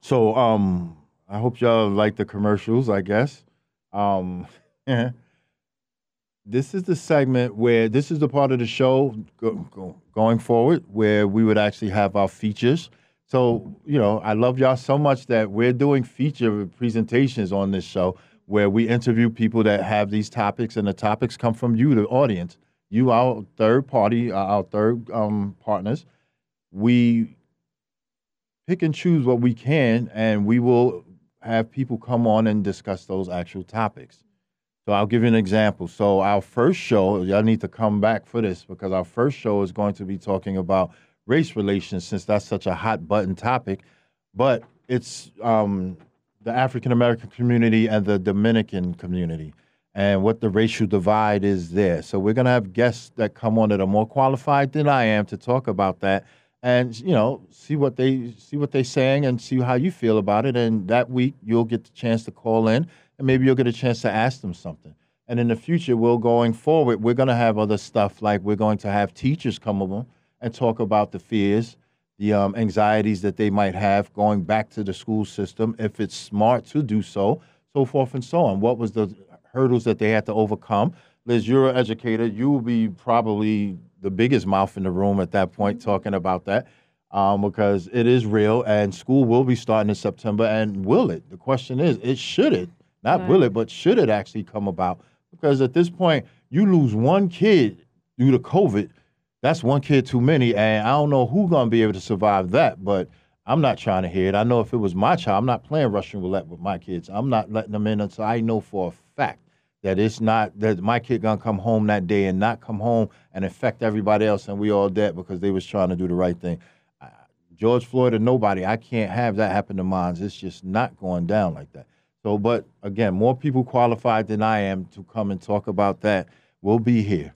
So um I hope y'all like the commercials, I guess. Um this is the segment where this is the part of the show go, go, going forward where we would actually have our features. So, you know, I love y'all so much that we're doing feature presentations on this show where we interview people that have these topics and the topics come from you, the audience. You, our third party, our third um, partners. We pick and choose what we can and we will have people come on and discuss those actual topics. So I'll give you an example. So our first show, y'all need to come back for this because our first show is going to be talking about race relations since that's such a hot button topic. But it's um, the African American community and the Dominican community and what the racial divide is there. So we're gonna have guests that come on that are more qualified than I am to talk about that and you know see what they see what they're saying and see how you feel about it. And that week you'll get the chance to call in and maybe you'll get a chance to ask them something. And in the future, we'll going forward, we're going to have other stuff like we're going to have teachers come over and talk about the fears, the um, anxieties that they might have going back to the school system, if it's smart to do so, so forth and so on. What was the hurdles that they had to overcome? Liz, you're an educator. You will be probably the biggest mouth in the room at that point talking about that um, because it is real and school will be starting in September. And will it? The question is, it should it? Not Right. will it, but should it actually come about? Because at this point, you lose one kid due to COVID. That's one kid too many, and I don't know who's gonna be able to survive that. But I'm not trying to hear it. I know if it was my child, I'm not playing Russian roulette with my kids. I'm not letting them in until I know for a fact that it's not that my kid gonna come home that day and not come home and infect everybody else, and we all dead because they was trying to do the right thing. George Floyd or nobody, I can't have that happen to mine. It's just not going down like that. So, but again, more people qualified than I am to come and talk about that will be here.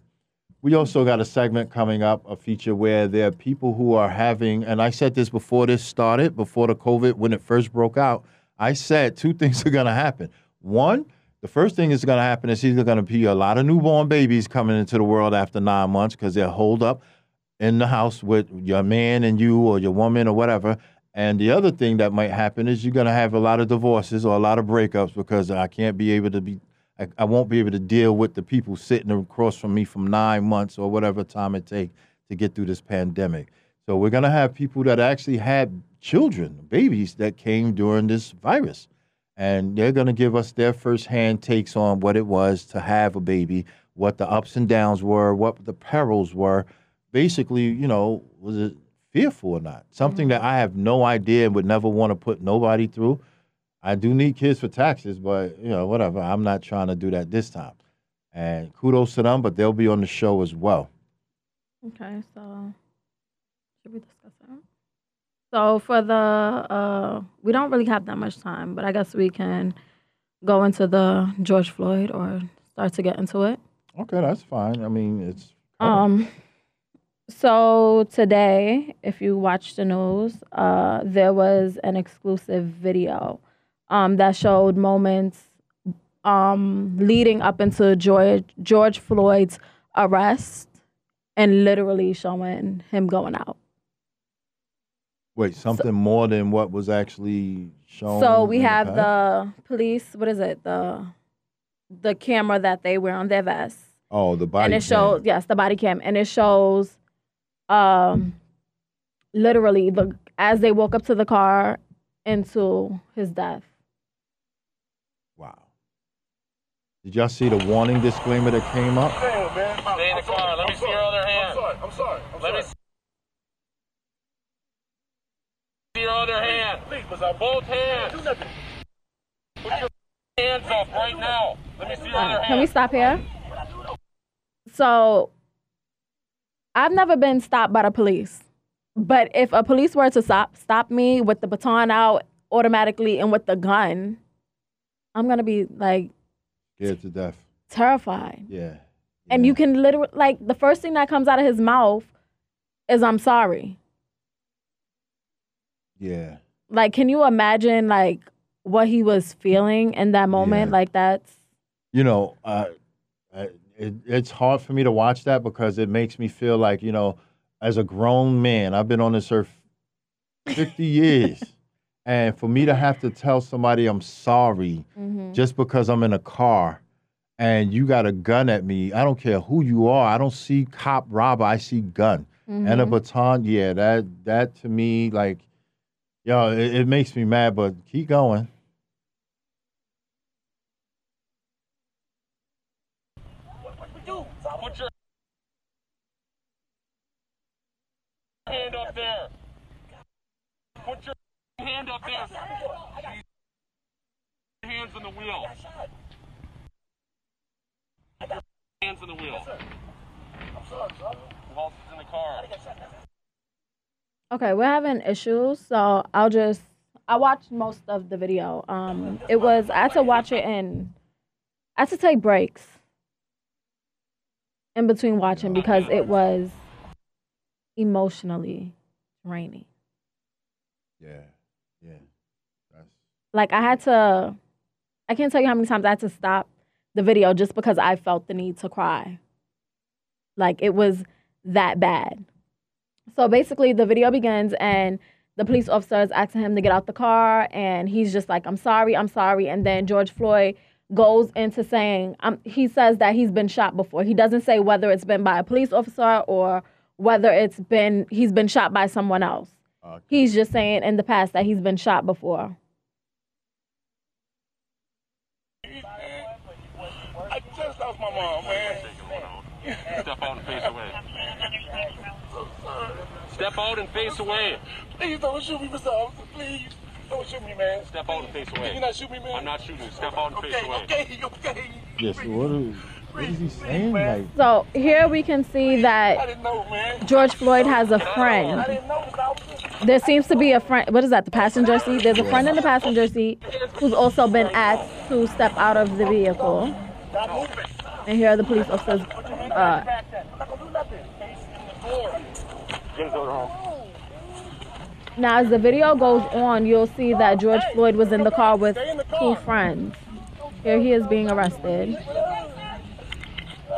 We also got a segment coming up, a feature where there are people who are having, and I said this before this started, before the COVID, when it first broke out. I said two things are going to happen. One, the first thing that's going to happen is there's going to be a lot of newborn babies coming into the world after nine months because they're holed up in the house with your man and you or your woman or whatever. And the other thing that might happen is you're going to have a lot of divorces or a lot of breakups because I can't be able to be, I, I won't be able to deal with the people sitting across from me from nine months or whatever time it takes to get through this pandemic. So we're going to have people that actually had children, babies that came during this virus. And they're going to give us their firsthand takes on what it was to have a baby, what the ups and downs were, what the perils were. Basically, you know, was it fearful or not? Something that I have no idea and would never want to put nobody through. I do need kids for taxes, but you know, whatever. I'm not trying to do that this time. And kudos to them, but they'll be on the show as well. Okay, so should we discuss that? So for the uh we don't really have that much time, but I guess we can go into the George Floyd or start to get into it. Okay, that's fine. I mean, it's Um so today, if you watch the news, uh there was an exclusive video um that showed moments um leading up into George George Floyd's arrest and literally showing him going out. wait something more than what was actually shown. So we in the have the police. What is it? The the camera that they wear on their vests, oh the body and it shows yes the body cam, and it shows, um, literally the as they walk up to the car into his death. Wow. Did y'all see the warning disclaimer that came up? Stay in the car. Let me see your other hand. I'm sorry. I'm sorry. Let me see your other hand. Please, please, I both hands. Do Put your hands up right now. Let me see your other hand. Can we stop here? So, I've never been stopped by the police. But if a police were to stop stop me with the baton out automatically and with the gun, I'm gonna be like Scared to death. terrified. Yeah. And you can literally like the first thing that comes out of his mouth is I'm sorry. Yeah. Like, can you imagine like what he was feeling in that moment? Yeah. Like that's you know, uh, uh, it, it's hard for me to watch that because it makes me feel like, you know, as a grown man, I've been on this earth 50 years. And for me to have to tell somebody I'm sorry Mm-hmm. just because I'm in a car and you got a gun at me, I don't care who you are. I don't see cop robber, I see gun. And a Mhm. baton, yeah, that that to me, like, yo, it, it makes me mad, but keep going. Put your hand up there. Put your hand up there. Hands on the wheel. Hands on the wheel. Who else is in the car? Okay, we're having issues, so I'll just I watched most of the video. Um it was I had to watch it and I had to take breaks in between watching because it was emotionally draining. Yeah, yeah. That's Like I had to I can't tell you how many times I had to stop the video just because I felt the need to cry. Like it was that bad. So basically, the video begins and the police officer is asking him to get out the car, and he's just like, "I'm sorry, I'm sorry." And then George Floyd goes into saying, um, he says that he's been shot before. He doesn't say whether it's been by a police officer or whether it's been he's been shot by someone else. Okay. He's just saying in the past that he's been shot before. I just lost my mom, man. Step out and face away. Step out and face away. Please don't shoot me, Mr. Officer. Please. Don't shoot me, man. Step out and face away. You not shoot me, man? I'm not shooting. Step out and face away. Okay, okay, yes. What is, what is he saying? Like, So here we can see that George Floyd has a friend. There seems to be a friend. What is that? The passenger seat. There's a friend in the passenger seat who's also been asked to step out of the vehicle. And here are the police officers. Uh, now, as the video goes on, you'll see that George Floyd was in the car with two friends. Here he is being arrested.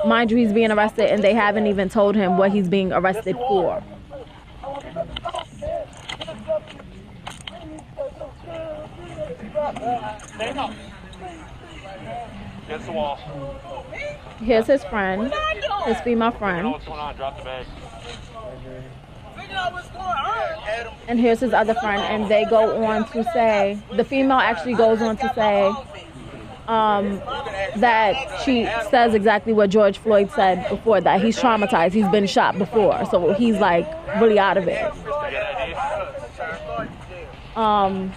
Mind you, he's being arrested, and they haven't even told him what he's being arrested for. Against the wall. Here's his friend, his female friend, What's going on? Drop the bag. and here's his other friend, and they go on to say the female actually goes on to say um, that she says exactly what George Floyd said before that he's traumatized, he's been shot before, so he's like really out of it. Um,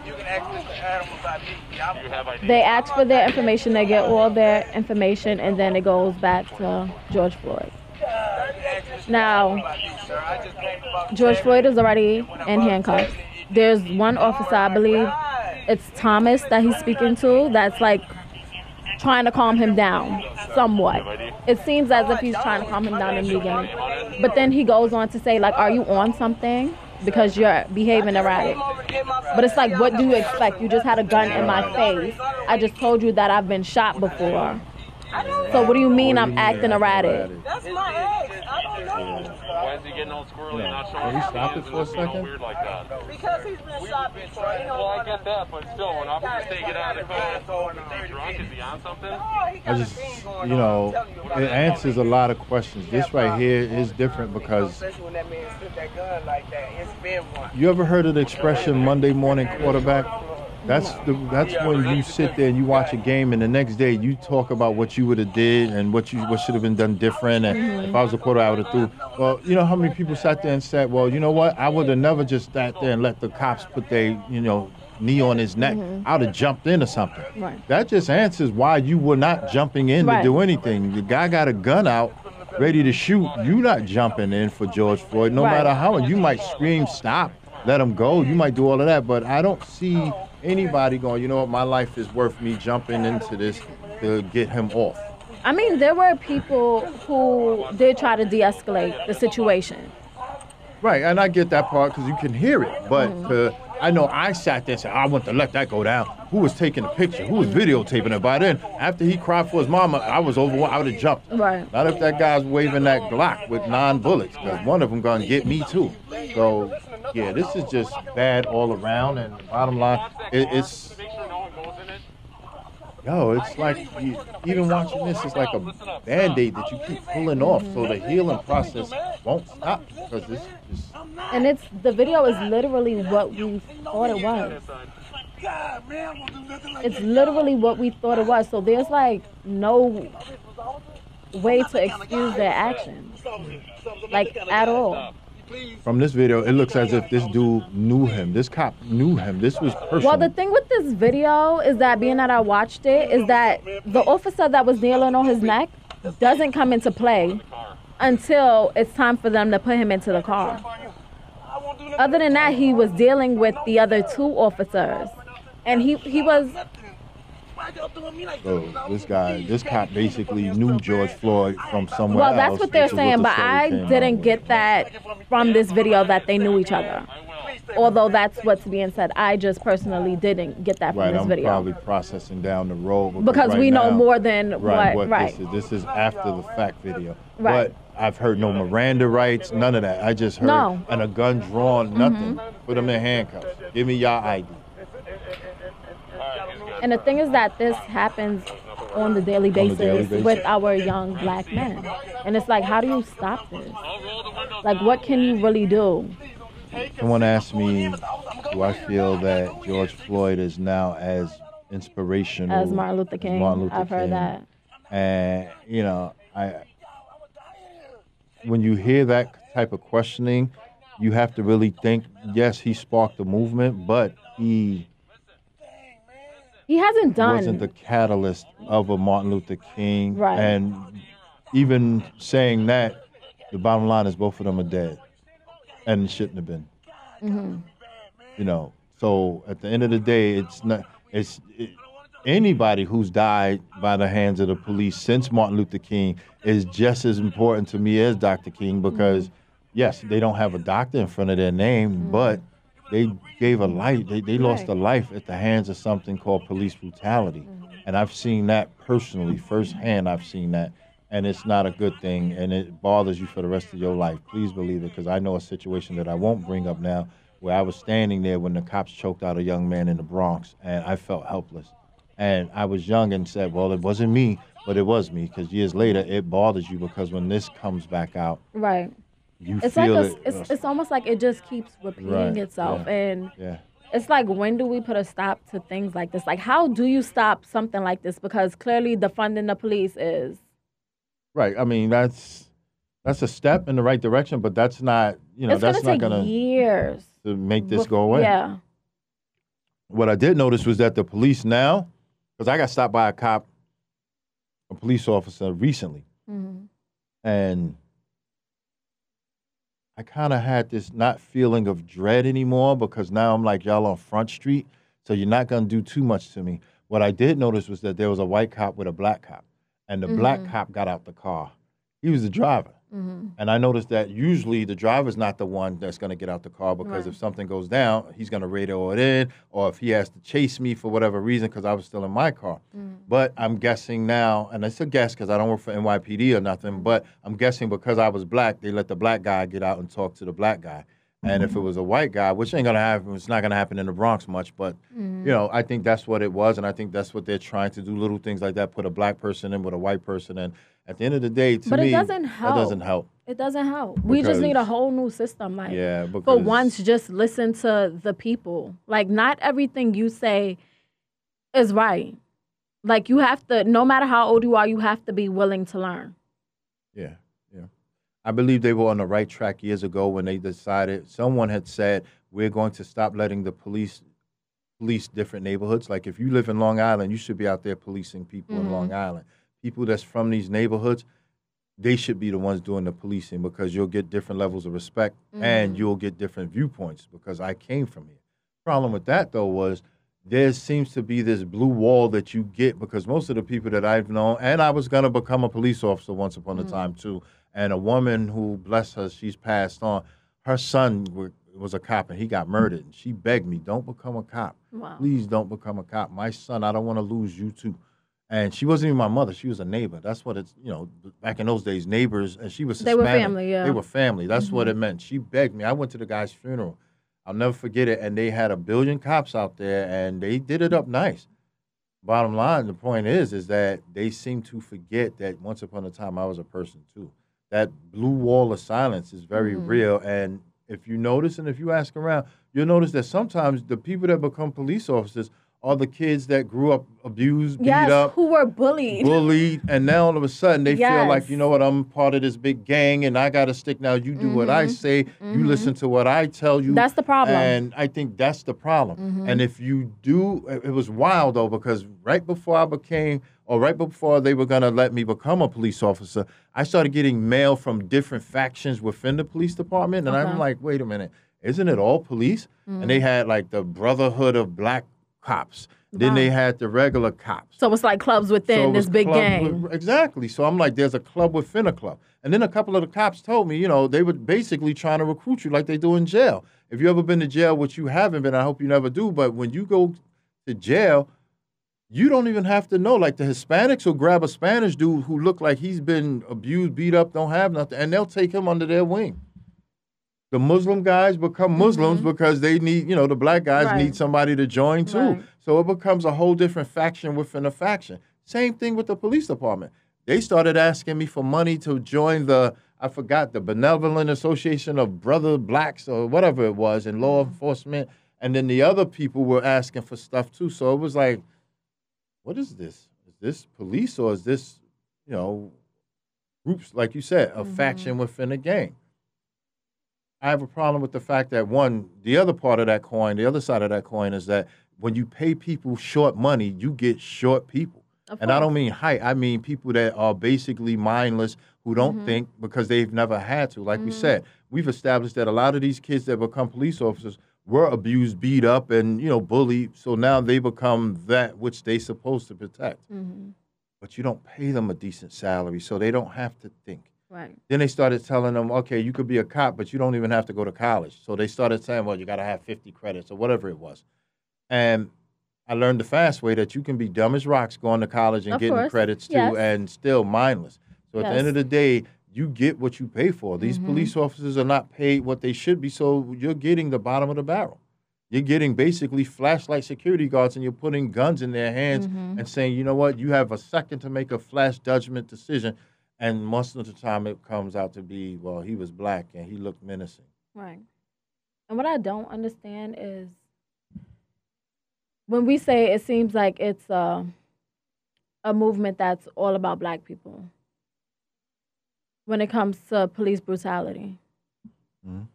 they ask for their information, they get all their information, and then it goes back to George Floyd. Now, George Floyd is already in handcuffs. There's one officer, I believe it's Thomas that he's speaking to, that's like trying to calm him down somewhat. It seems as if he's trying to calm him down in the beginning. But then he goes on to say, like, are you on something? Because you're behaving erratic. But it's like, what do you expect? You just had a gun in my face. I just told you that I've been shot before. So what do you mean I'm acting erratic? That's my ex. I don't know. Why is he getting all squirrely and not showing Can we his stop it for a second? weird like that? Because he's been shot before. He don't Well, I get that, but still, when officers say get out of the car, is he drunk? Is he on something? Oh, I just, you know, it answers a lot of questions. This right here is different because Especially when that man took that gun like that. It's been one. you ever heard of the expression Monday morning quarterback? That's the that's when you sit there and you watch a game, and the next day you talk about what you would have did and what you what should have been done different. And Mm-hmm. if I was a quarter, I would have threw. Well, you know how many people sat there and said, "Well, you know what? I would have never just sat there and let the cops put their you know knee on his neck. I would have jumped in or something." Mm-hmm. Right. That just answers why you were not jumping in Right. to do anything. The guy got a gun out. Ready to shoot, you not jumping in for George Floyd, no Right. matter how. You might scream, "Stop!" let him go. You might do all of that, but I don't see anybody going, you know what, my life is worth me jumping into this to get him off. I mean, there were people who did try to de-escalate the situation. Right, and I get that part because you can hear it, but Mm-hmm. I know I sat there and said, I want to let that go down. Who was taking the picture? Who was videotaping it? By then, after he cried for his mama, I was over, I would have jumped. Right. Not if that guy's waving that Glock with nine bullets, because one of them gonna get me too. So, yeah, this is just bad all around. And bottom line, it, it's yo, it's like you, even watching this, is like a band-aid that you keep pulling off, so the healing process won't stop because this is And it's the video is literally what we thought it was. It's literally what we thought it was. So there's like no way to excuse their actions, like at all. From this video. It looks as if this dude knew him. This cop knew him. This was personal. Well, the thing with this video is that being that I watched it, is that the officer that was kneeling on his neck doesn't come into play until it's time for them to put him into the car. Other than that, he was dealing with the other two officers, and he he was So this guy, this cop basically knew George Floyd from somewhere else. well. else. That's what they're which is saying, the but story I didn't get that from this video that they knew each other. Although that's what's being said, I just personally didn't get that from Right, this I'm video. probably processing down the road Because right we know now- more than right, what- what right. this is. This is after the fact video. Right. But I've heard no Miranda rights, none of that. I just heard No. Mm-hmm. and a gun drawn, nothing. Put them in handcuffs. Give me your ID. And the thing is that this happens on the daily basis, the daily basis. with our young black men. And it's like, how do you stop this? Like, what can you really do? Someone asked me, do I feel that George Floyd is now as inspirational As Martin Luther King. Martin Luther I've heard that. And you know, I when you hear that type of questioning, you have to really think. Yes, he sparked the movement, but he He hasn't done. wasn't the catalyst of a Martin Luther King. Right. And even saying that, the bottom line is both of them are dead, and it shouldn't have been. hmm You know. So at the end of the day, it's not. It's it, anybody who's died by the hands of the police since Martin Luther King is just as important to me as Dr. King because, yes, they don't have a doctor in front of their name, but they gave a life. They, they lost a life at the hands of something called police brutality. Mm-hmm. And I've seen that personally, firsthand, I've seen that. And it's not a good thing, and it bothers you for the rest of your life. Please believe it, because I know a situation that I won't bring up now where I was standing there when the cops choked out a young man in the Bronx, and I felt helpless. And I was young and said, well, it wasn't me, but it was me, because years later, it bothers you because when this comes back out, Right. You It's like a, it. it's, it's almost like it just keeps repeating Right, itself. yeah, And yeah. it's like, when do we put a stop to things like this? Like, how do you stop something like this? Because clearly, defunding the police is. Right. I mean, that's that's a step in the right direction, but that's not, you know, it's that's gonna not going to years. to make this go away. Yeah. What I did notice was that the police now, because I got stopped by a cop, a police officer recently, Mhm. and I kind of had this not feeling of dread anymore because now I'm like y'all on Front Street, so you're not gonna do too much to me. What I did notice was that there was a white cop with a black cop, and the black Mhm. cop got out the car. He was the driver. Mhm. And I noticed that usually the driver's not the one that's going to get out the car because Right. if something goes down, he's going to radio it in, or if he has to chase me for whatever reason because I was still in my car. Mm. But I'm guessing now, and it's a guess because I don't work for NYPD or nothing, but I'm guessing because I was black, they let the black guy get out and talk to the black guy. And if it was a white guy, which ain't gonna happen, it's not gonna happen in the Bronx much, but Mhm. you know, I think that's what it was, and I think that's what they're trying to do. Little things like that, put a black person in with a white person, and at the end of the day, to But it doesn't help. that doesn't help. It doesn't help. We just need a whole new system. Like, Yeah, for because- once, just listen to the people. Like, not everything you say is right. Like, you have to, no matter how old you are, you have to be willing to learn. Yeah, yeah. I believe they were on the right track years ago when they decided someone had said we're going to stop letting the police police different neighborhoods. Like if you live in Long Island, you should be out there policing people in mm-hmm. Long Island. People that's from these neighborhoods, they should be the ones doing the policing because you'll get different levels of respect and mm-hmm. you'll get different viewpoints because I came from here. Problem with that though was there seems to be this blue wall that you get because most of the people that I've known, and I was gonna become a police officer once upon a mm. time too, and a woman who, bless her, she's passed on. Her son wa- was a cop and he got murdered. And she begged me, "Don't become a cop. Wow. Please don't become a cop. My son, I don't want to lose you too." And she wasn't even my mother; she was a neighbor. That's what it's you know. Back in those days, neighbors, and she was They were family, yeah. They were family. That's what it meant. She begged me. I went to the guy's funeral. I'll never forget it. And they had a billion cops out there, and they did it up nice. Bottom line, the point is, is that they seem to forget that once upon a time I was a person too. That blue wall of silence is very Mm-hmm. real, and if you notice, and if you ask around, you'll notice that sometimes the people that become police officers are the kids that grew up abused, beat yes, up, who were bullied. bullied, and now all of a sudden they feel like, you know what, I'm part of this big gang and I got to stick now. You do what I say, you listen to what I tell you. Mm-hmm. That's the problem. Mm-hmm. And I think that's the problem. And if you do, it it was wild though, because right before I became, or right before they were going to let me become a police officer, I started getting mail from different factions within the police department. And I'm like, wait a minute, isn't it all police? And they had like the Brotherhood of Black Cops. Then they had the regular cops. so it's like clubs within So this big gang. with- exactly. So I'm like, there's a club within a club. And then a couple of the cops told me, you know, they were basically trying to recruit you like they do in jail. If you ever been to jail, which you haven't been, I hope you never do, but when you go to jail, you don't even have to know. Like the Hispanics will grab a Spanish dude who look like he's been abused, beat up, don't have nothing, and they'll take him under their wing. The Muslim guys become Muslims because they need, you know, the black guys Mm-hmm. Right. need somebody to join too. Right. So it becomes a whole different faction within a faction. Same thing with the police department. They started asking me for money to join the, I forgot, the Benevolent Association of Brother Blacks or whatever it was in law enforcement. And then the other people were asking for stuff too. So it was like, what is this? Is this police or is this, you know, groups, like you said, a faction within a gang? I have a problem with the fact that one, the other part of that coin, the other side of that coin is that when you pay people short money, you get short people. And I don't mean height, I mean people that are basically mindless who don't Mm-hmm. think because they've never had to. Like we said, we've established that a lot of these kids that become police officers were abused, beat up, and you know, bullied. So now they become that which they're supposed to protect. Mm-hmm. But you don't pay them a decent salary, so they don't have to think. Right. Then they started telling them, okay, you could be a cop, but you don't even have to go to college. So they started saying, well, you got to have 50 credits or whatever it was. And I learned the fast way that you can be dumb as rocks going to college and Of getting course, credits too yes. and still mindless. So at the end Mm-hmm. of the day, you get what you pay for. These police officers are not paid what they should be, so you're getting the bottom of the barrel. You're getting basically flashlight security guards and you're putting guns in their hands Mm-hmm. and saying, you know what, you have a second to make a flash judgment decision. And most of the time it comes out to be, well, he was black and he looked menacing. Right. And what I don't understand is when we say it seems like it's a, a movement that's all about black people when it comes to police brutality. Mhm.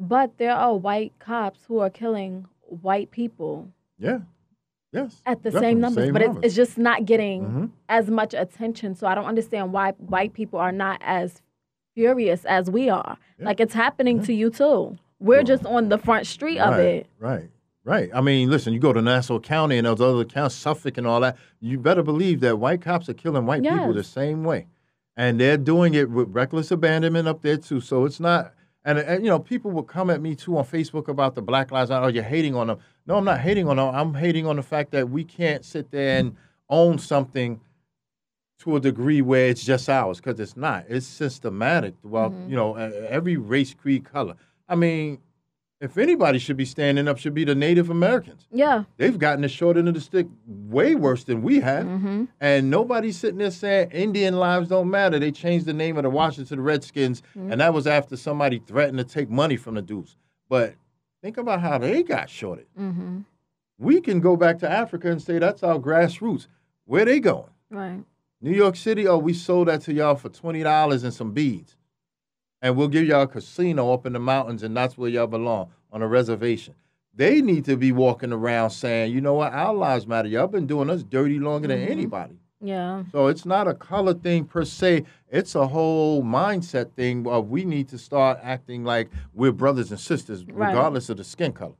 But there are white cops who are killing white people Yeah. Yes. at the same numbers, same but it's, numbers. it's just not getting Mhm. as much attention. So I don't understand why white people are not as furious as we are. Yeah. Like it's happening to you too. We're just on the front street of it. Right, right. I mean, listen, you go to Nassau County and those other counties, Suffolk and all that, you better believe that white cops are killing white people the same way. And they're doing it with reckless abandonment up there too. So it's not, and, and you know, people will come at me too on Facebook about the Black Lives Matter. Oh, you're hating on them. No, I'm not hating on. I'm hating on the fact that we can't sit there and own something to a degree where it's just ours because it's not. It's systematic. Well, Mm-hmm. you know, every race, creed, color. I mean, if anybody should be standing up, should be the Native Americans. Yeah. They've gotten the short end of the stick way worse than we have. Mm-hmm. And nobody's sitting there saying Indian lives don't matter. They changed the name of the Washington Redskins, Mhm. and that was after somebody threatened to take money from the dudes. But think about how they got shorted. Mm-hmm. We can go back to Africa and say that's our grassroots. Where they going? Right. New York City, oh, we sold that to y'all for twenty dollars and some beads, and we'll give y'all a casino up in the mountains, and that's where y'all belong on a reservation. They need to be walking around saying, you know what, our lives matter. Y'all been doing us dirty longer than Mhm. anybody. Yeah. So it's not a color thing per se. It's a whole mindset thing. Of we need to start acting like we're brothers and sisters, Right. regardless of the skin color.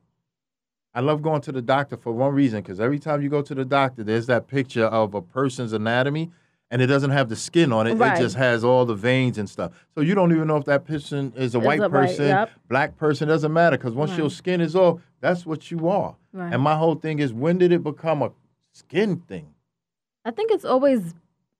I love going to the doctor for one reason, because every time you go to the doctor, there's that picture of a person's anatomy, and it doesn't have the skin on it. Right. It just has all the veins and stuff. So you don't even know if that person is a Is white a white- person, yep. black person. Doesn't matter, because once your skin is off, that's what you are. Right. And my whole thing is, when did it become a skin thing? I think it's always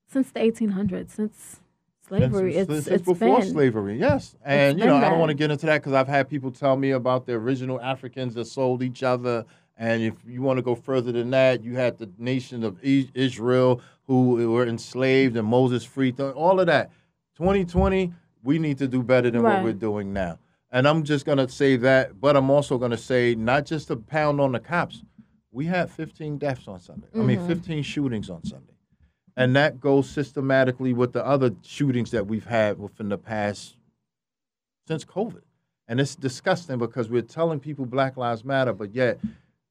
since the 1800s, since slavery. Since, it's since it's before been, slavery, yes. And you know, I don't want to get into that because I've had people tell me about the original Africans that sold each other. And if you want to go further than that, you had the nation of Israel who were enslaved and Moses freed them. All of that. 2020, we need to do better than what we're doing now. And I'm just gonna say that, but I'm also gonna say not just to pound on the cops. We had 15 deaths on Sunday. I mean, Mhm. 15 shootings on Sunday. And that goes systematically with the other shootings that we've had within the past since COVID. And it's disgusting because we're telling people Black Lives Matter, but yet,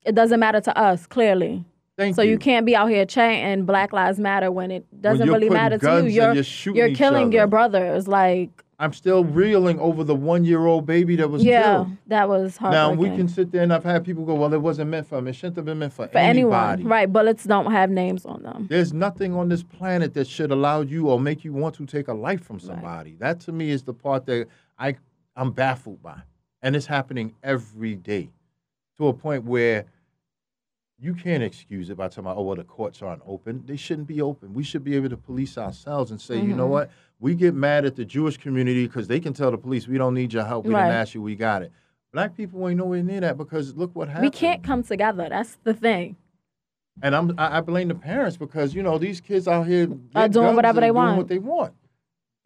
It doesn't matter to us, clearly. thank so you. you. can't be out here chanting Black Lives Matter when it doesn't you're really matter to you. You're you're shooting you're killing your brothers. Like I'm still reeling over the one year old baby that was yeah, killed. that was hard. Now we can sit there and I've had people go, well, it wasn't meant for him. It shouldn't have been meant for, for anybody. anyone, right? Bullets don't have names on them. There's nothing on this planet that should allow you or make you want to take a life from somebody. That to me is the part that I I'm baffled by. And it's happening every day. To a point where you can't excuse it by talking about, oh, well, the courts aren't open. They shouldn't be open. We should be able to police ourselves and say, you know Mhm. what? We get mad at the Jewish community because they can tell the police, we don't need your help. We Right. didn't ask you, we got it. Black people ain't nowhere near that because look what happened. We can't come together. That's the thing. And I'm I, I blame the parents because you know these kids out here Are doing whatever they doing want. what they want,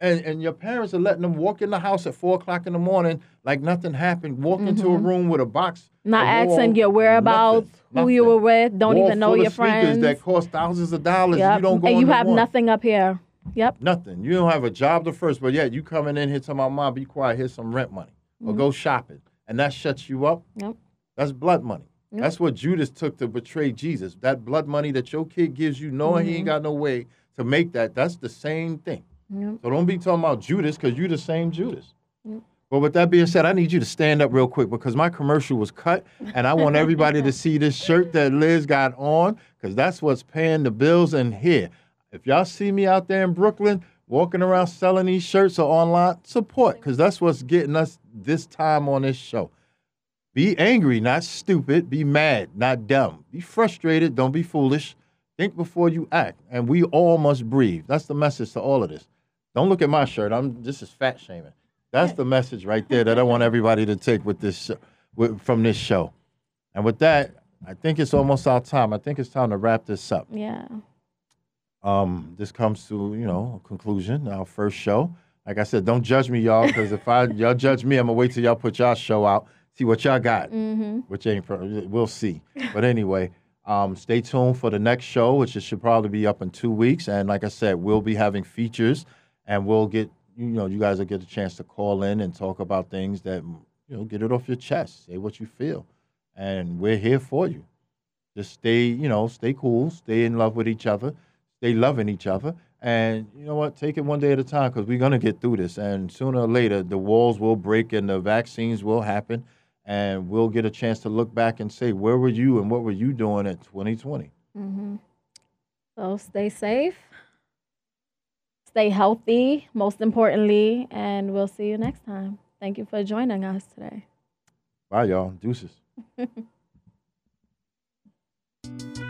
and and your parents are letting them walk in the house at four o'clock in the morning like nothing happened. Walk into a Mhm. room with a box, Not a wall, asking your whereabouts, nothing, who you were with, don't Wall even know your speakers friends. that cost thousands of dollars. Yep. You don't go and you have one. nothing up here. Yep. Nothing. You don't have a job the first, but yet you coming in here telling my mom, be quiet, here's some rent money. Or Mhm. go shopping. And that shuts you up. Yep. That's blood money. Yep. That's what Judas took to betray Jesus. That blood money that your kid gives you, knowing he ain't Mhm. got no way to make that, that's the same thing. Yep. So don't be talking about Judas because you're the same Judas. Yep. But with that being said, I need you to stand up real quick because my commercial was cut, and I want everybody to see this shirt that Liz got on because that's what's paying the bills in here. If y'all see me out there in Brooklyn walking around selling these shirts or online, support because that's what's getting us this time on this show. Be angry, not stupid. Be mad, not dumb. Be frustrated, don't be foolish. Think before you act, and we all must breathe. That's the message to all of this. Don't look at my shirt. I'm this is fat shaming. That's the message right there that I want everybody to take with this with, from this show. And with that, I think it's almost our time. I think it's time to wrap this up. Yeah. Um, this comes to you know a conclusion. Our first show. Like I said, don't judge me, y'all, because if I y'all judge me, I'm gonna wait till y'all put y'all show out, see what y'all got, Mm-hmm. which ain't. pro- We'll see. But anyway, um, stay tuned for the next show, which should probably be up in two weeks. And like I said, we'll be having features, and we'll get you know you guys will get a chance to call in and talk about things that you know get it off your chest, say what you feel, and we're here for you. Just stay, you know, stay cool, stay in love with each other, stay loving each other, and you know what? Take it one day at a time because we're gonna get through this. And sooner or later, the walls will break and the vaccines will happen, and we'll get a chance to look back and say, where were you and what were you doing in 2020? Mm-hmm. So stay safe, stay healthy, most importantly, and we'll see you next time. Thank you for joining us today. Bye, y'all. Deuces.